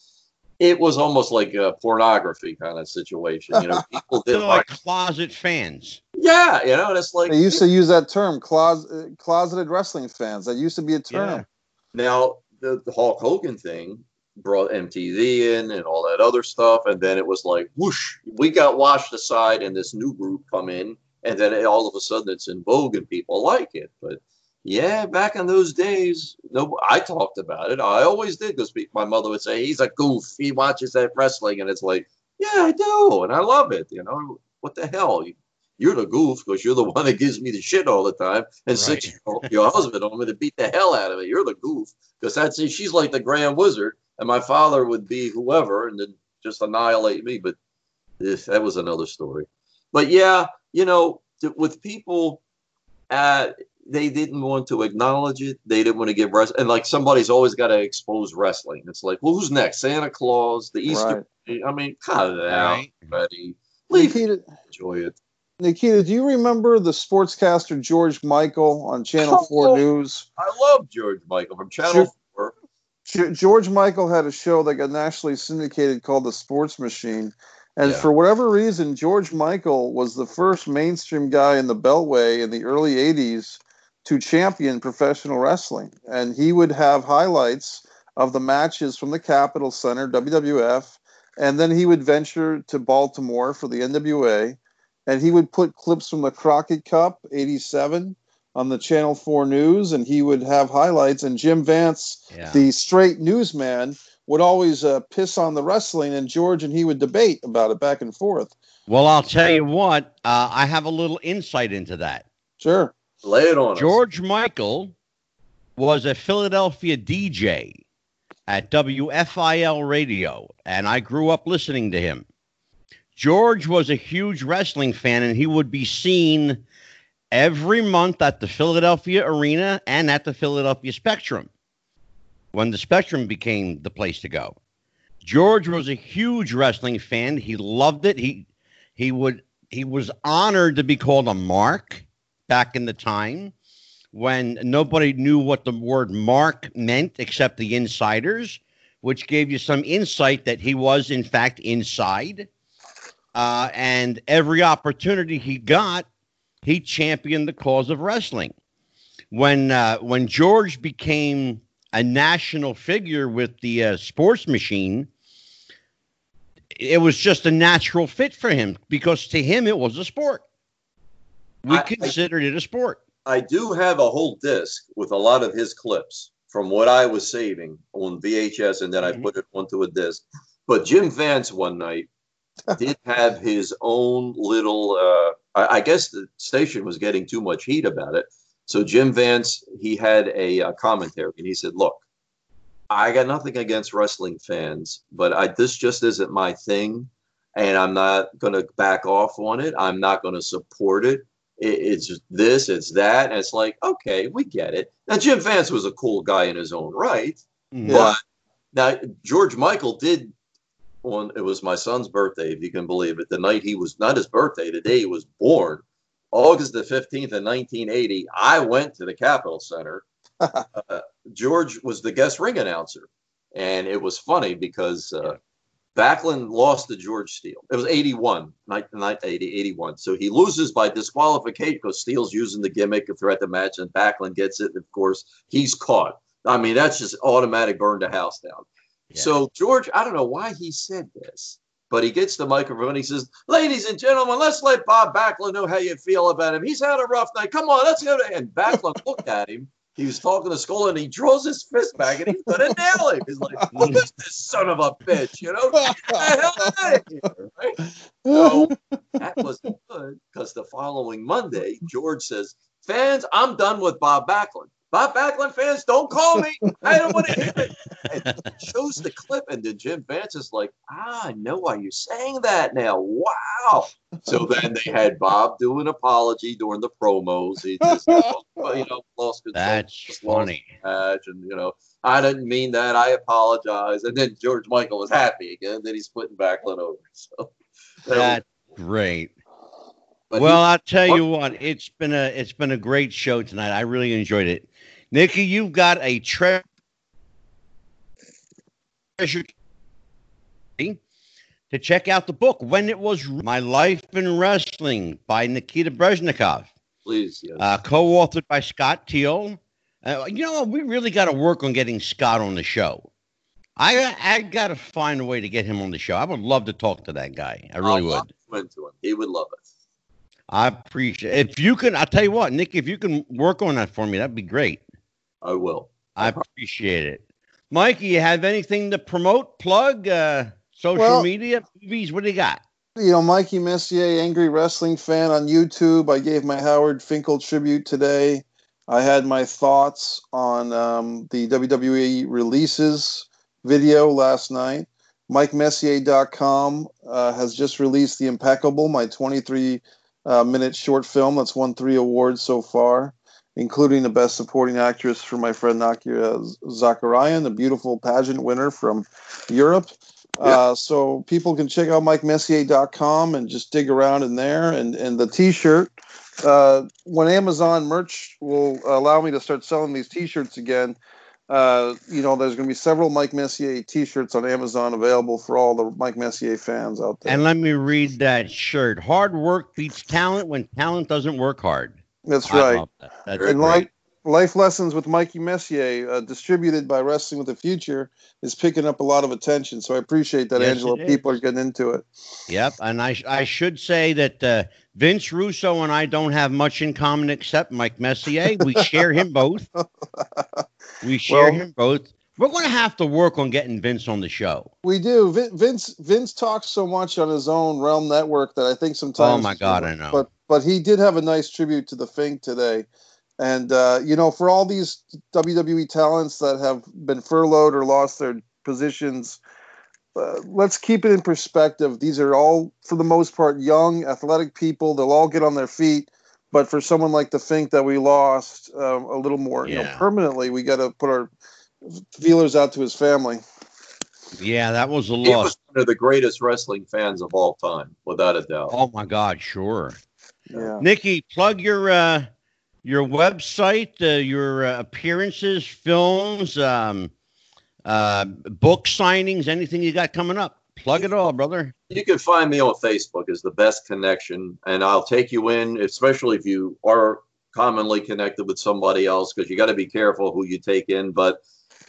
it was almost like a pornography kind of situation. You know, people did like, like, closet fans. Yeah, you know, and it's like they used to use that term, closet, closeted wrestling fans. That used to be a term. Yeah. Now the, the Hulk Hogan thing brought MTV in and all that other stuff, and then it was like whoosh, we got washed aside, and this new group come in, and then all of a sudden it's in vogue and people like it, but yeah, back in those days, no, I talked about it. I always did because my mother would say he's a goof. He watches that wrestling, and it's like, yeah, I do, and I love it. You know, what the hell? You're the goof because you're the one that gives me the shit all the time, and right. six your husband on me to beat the hell out of it. You're the goof because that's she's like the grand wizard, and my father would be whoever, and then just annihilate me. But this, that was another story. But yeah, you know, with people. Uh, they didn't want to acknowledge it. They didn't want to give rest. And like somebody's always got to expose wrestling. It's like, well, who's next? Santa Claus, the Easter. Right. I mean, cut it out, buddy. Leave Nikita, enjoy it. Nikita, do you remember the sportscaster George Michael on Channel oh, 4 News? I love George Michael from Channel 4. George Michael had a show that got nationally syndicated called The Sports Machine. And yeah. for whatever reason, George Michael was the first mainstream guy in the Beltway in the early 80s to champion professional wrestling. And he would have highlights of the matches from the Capitol Center, WWF, and then he would venture to Baltimore for the NWA, and he would put clips from the Crockett Cup 87 on the Channel 4 News, and he would have highlights. And Jim Vance, yeah. the straight newsman, would always uh, piss on the wrestling, and George and he would debate about it back and forth. Well, I'll tell you what, uh, I have a little insight into that. Sure. Lay it on George us. Michael was a Philadelphia DJ at WFIL radio, and I grew up listening to him. George was a huge wrestling fan, and he would be seen every month at the Philadelphia Arena and at the Philadelphia Spectrum when the Spectrum became the place to go. George was a huge wrestling fan. He loved it. He he would he was honored to be called a mark back in the time when nobody knew what the word mark meant except the insiders, which gave you some insight that he was, in fact, inside. Uh, and every opportunity he got, he championed the cause of wrestling. When uh, when George became a national figure with the uh, sports machine, it was just a natural fit for him because to him it was a sport. We I- I- considered it a sport. I do have a whole disc with a lot of his clips from what I was saving on VHS, and then I Mhm. put it onto a disc. But Jim Vance one night did have his own little. Uh, I, I guess the station was getting too much heat about it. So Jim Vance he had a, uh commentary, and he said, "Look, I got nothing against wrestling fans, but I, this just isn't my thing, and I'm not going to back off on it. I'm not going to support it- it's this, it's that. And it's like, okay, we get it. Now, Jim Vance was a cool guy in his own right. Mhm. But now, George Michael did, on it was my son's birthday, if you can believe it, the night he was, not his birthday, the day he was born, August the 15th of 1980, I went to the Capitol Center. uh, George was the guest ring announcer. And it was funny because uh, Backlund lost to George Steele. It was 81, night, night 80, 81. So he loses by disqualification because Steele's using the gimmick to threat the match, and Backlund gets it. And of course, he's caught. I mean, that's just automatic burn the house down. Yeah. So George, I don't know why he said this, but he gets the microphone. He says, "Ladies and gentlemen, let's let Bob Backlund know how you feel about him. He's had a rough night. Come on, let's go." To-. And Backlund looked at him. He was talking to Skull, and he draws his fist back, and he's gonna nail him. He's like, "Look at this son of a bitch!" You know, get the hell out here, right? So that wasn't good because the following Monday, George says, Fans, I'm done with Bob Backlund. Bob Backlund fans, don't call me. I don't want to hear it. And shows the clip, and then Jim Vance is like, ah, I know why you're saying that now. Wow. So then they had Bob do an apology during the promos. He just, well, you know, lost control. That's just funny. match, and you know, I didn't mean that. I apologize. And then George Michael was happy again. Then he's putting Backlund over. So that was- That's great. but well, he- I'll tell you what, it's been a it's been a great show tonight. I really enjoyed it. Nikki, you've got a tre- treasure to check out the book when it was my life in wrestling by Nikita Breznikov, please, yes. uh, co-authored by Scott Teal. Uh, you know, we really got to work on getting Scott on the show. I I got to find a way to get him on the show. I would love to talk to that guy. I really I'll would. into him. He would love it. I appreciate if you can. I'll tell you what, Nick. If you can work on that for me, that'd be great. I will. I appreciate it. Mike, you have anything to promote, plug, uh, social Well- media, movies? What do you got? you know, Mikey Messier, Angry Wrestling Fan on YouTube. I gave my Howard Finkel tribute today. I had my thoughts on um, the WWE releases video last night. MikeMessier.com uh, has just released The Impeccable, my 23 uh, minute short film that's won three awards so far, including the Best Supporting Actress for my friend Nakia Zakarian, the beautiful pageant winner from Europe. Uh, so people can check out MikeMessier.com and just dig around in there. And, and the T-shirt, uh, when Amazon merch will allow me to start selling these T-shirts again, uh, you know, there's going to be several Mike Messier T-shirts on Amazon available for all the Mike Messier fans out there. And let me read that shirt. Hard work beats talent when talent doesn't work hard. That's I right. that. That's And like Life Lessons with Mikey Messier, uh, distributed by Wrestling with the Future, is picking up a lot of attention. So I appreciate that, Yes, is. People are getting into it. Yep, and I I should say that uh, Vince Russo and I don't have much in common except Mike Messier. We share him both. We share Well- him both. We're going to have to work on getting Vince on the show. We do. Vince Vince talks so much on his own Realm Network that I think sometimes. Oh, my God, I know. But but he did have a nice tribute to the Fink today, and uh, you know, for all these WWE talents that have been furloughed or lost their positions, uh, let's keep it in perspective. These are all, for the most part, young, athletic people. They'll all get on their feet. But for someone like the Fink that we lost um, a little more, you know, permanently, we got to put our feelers out to his family. Yeah, that was a He loss. was one of the greatest wrestling fans of all time, without a doubt. Oh my God, sure. Yeah. Nikki, plug your uh, your website, uh, your uh, appearances, films, um, uh, book signings, anything you got coming up. Plug it all, brother. You can find me on Facebook is the best connection, and I'll take you in, especially if you are commonly connected with somebody else, because you got to be careful who you take in. But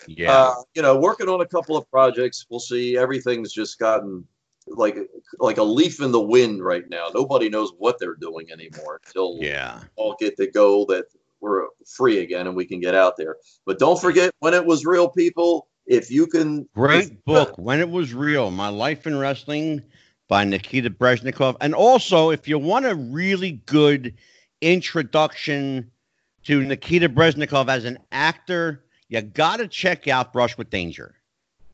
Yeah. uh, you know, working on a couple of projects. We'll see. Everything's just gotten like like a leaf in the wind right now. Nobody knows what they're doing anymore until yeah. all get the go that we're free again and we can get out there. But don't forget when it was real people. If you can, Great book, When It Was Real My Life in Wrestling by Nikita Breznikov. And also, if you want a really good introduction to Nikita Breznikov as an actor, you got to check out Brush with Danger.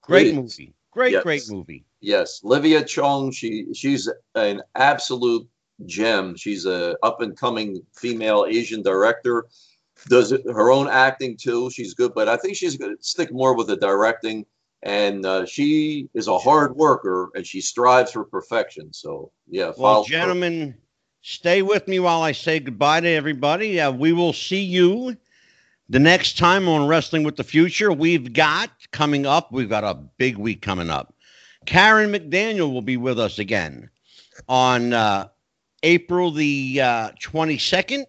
Great Please. movie. Great, Yes. great movie. Yes, Livia Chong. She she's an absolute gem. She's a up and coming female Asian director. Does her own acting too. She's good, but I think she's going to stick more with the directing. And uh, she is a hard worker, and she strives for perfection. So yeah, Well, follow her. gentlemen, stay with me while I say goodbye to everybody. Uh, we will see you the next time on Wrestling with the Future. We've got coming up, we've got a big week coming up. Karen McDaniel will be with us again on uh, April the uh, 22nd.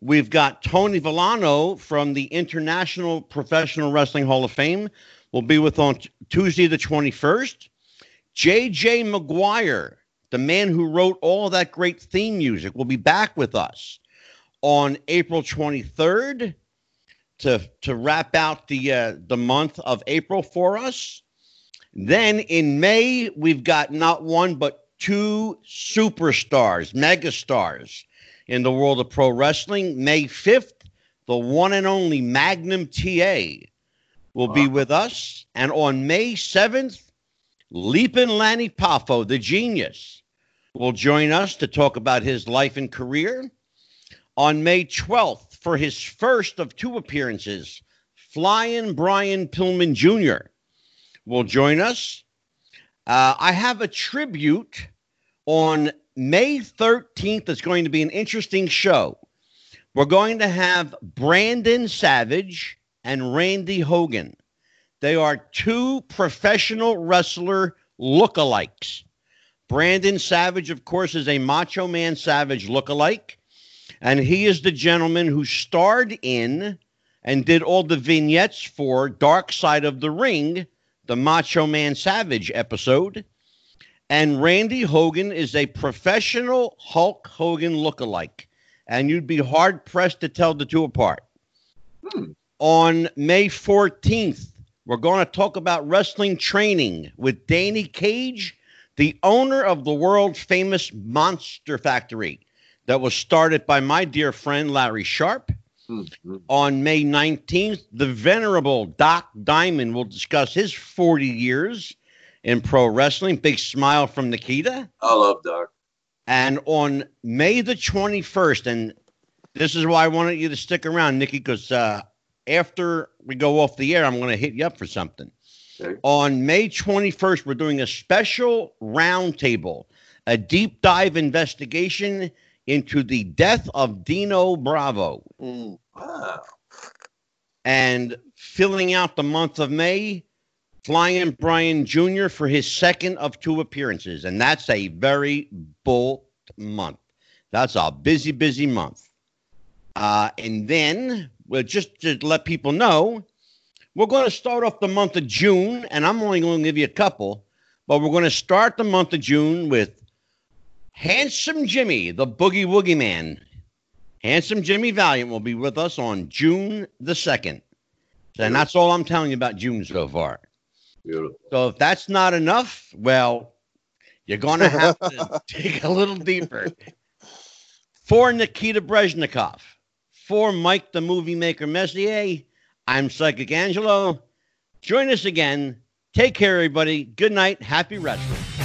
We've got Tony Vellano from the International Professional Wrestling Hall of Fame will be with on t- Tuesday the 21st. JJ McGuire, the man who wrote all that great theme music, will be back with us on April 23rd to to wrap out the uh, the month of April for us. Then in May we've got not one but two superstars, megastars in the world of pro wrestling. May 5th, the one and only Magnum TA will be with us, and on May 7th, Leapin' Lanny Poffo, the genius, will join us to talk about his life and career. On May 12th, for his first of two appearances, Flying Brian Pillman Jr. will join us. Uh, I have a tribute on May 13th. It's going to be an interesting show. We're going to have Brandon Savage and Randy Hogan. They are two professional wrestler lookalikes. Brandon Savage, of course, is a Macho Man Savage lookalike, and he is the gentleman who starred in and did all the vignettes for Dark Side of the Ring, the Macho Man Savage episode. And Randy Hogan is a professional Hulk Hogan lookalike, and you'd be hard pressed to tell the two apart. Hmm. On May 14th, we're going to talk about wrestling training with Danny Cage, the owner of the world famous Monster Factory that was started by my dear friend Larry Sharpe. Mhm. On May 19th, the venerable Doc Diamond will discuss his 40 years in pro wrestling. Big smile from Nikita. I love Doc. And on May the 21st, and this is why I wanted you to stick around, Nikki, because uh, after we go off the air, I'm going to hit you up for something. Okay. On May 21st, we're doing a special roundtable, a deep dive investigation into the death of Dino Bravo. Mm. And filling out the month of May, Flying Brian Jr. for his second of two appearances. And that's a very bold month. That's a busy, busy month. Uh, and then, well, just to let people know, we're going to start off the month of June, and I'm only going to give you a couple, but we're going to start the month of June with Handsome Jimmy, the Boogie Woogie Man. Handsome Jimmy Valiant will be with us on June the 2nd. And that's all I'm telling you about June so far. Beautiful. So if that's not enough, well, you're going to have to dig a little deeper. For Nikita Breznikov, for Mike the Movie Maker Messier, I'm Psychic Angelo. Join us again. Take care, everybody. Good night. Happy wrestling.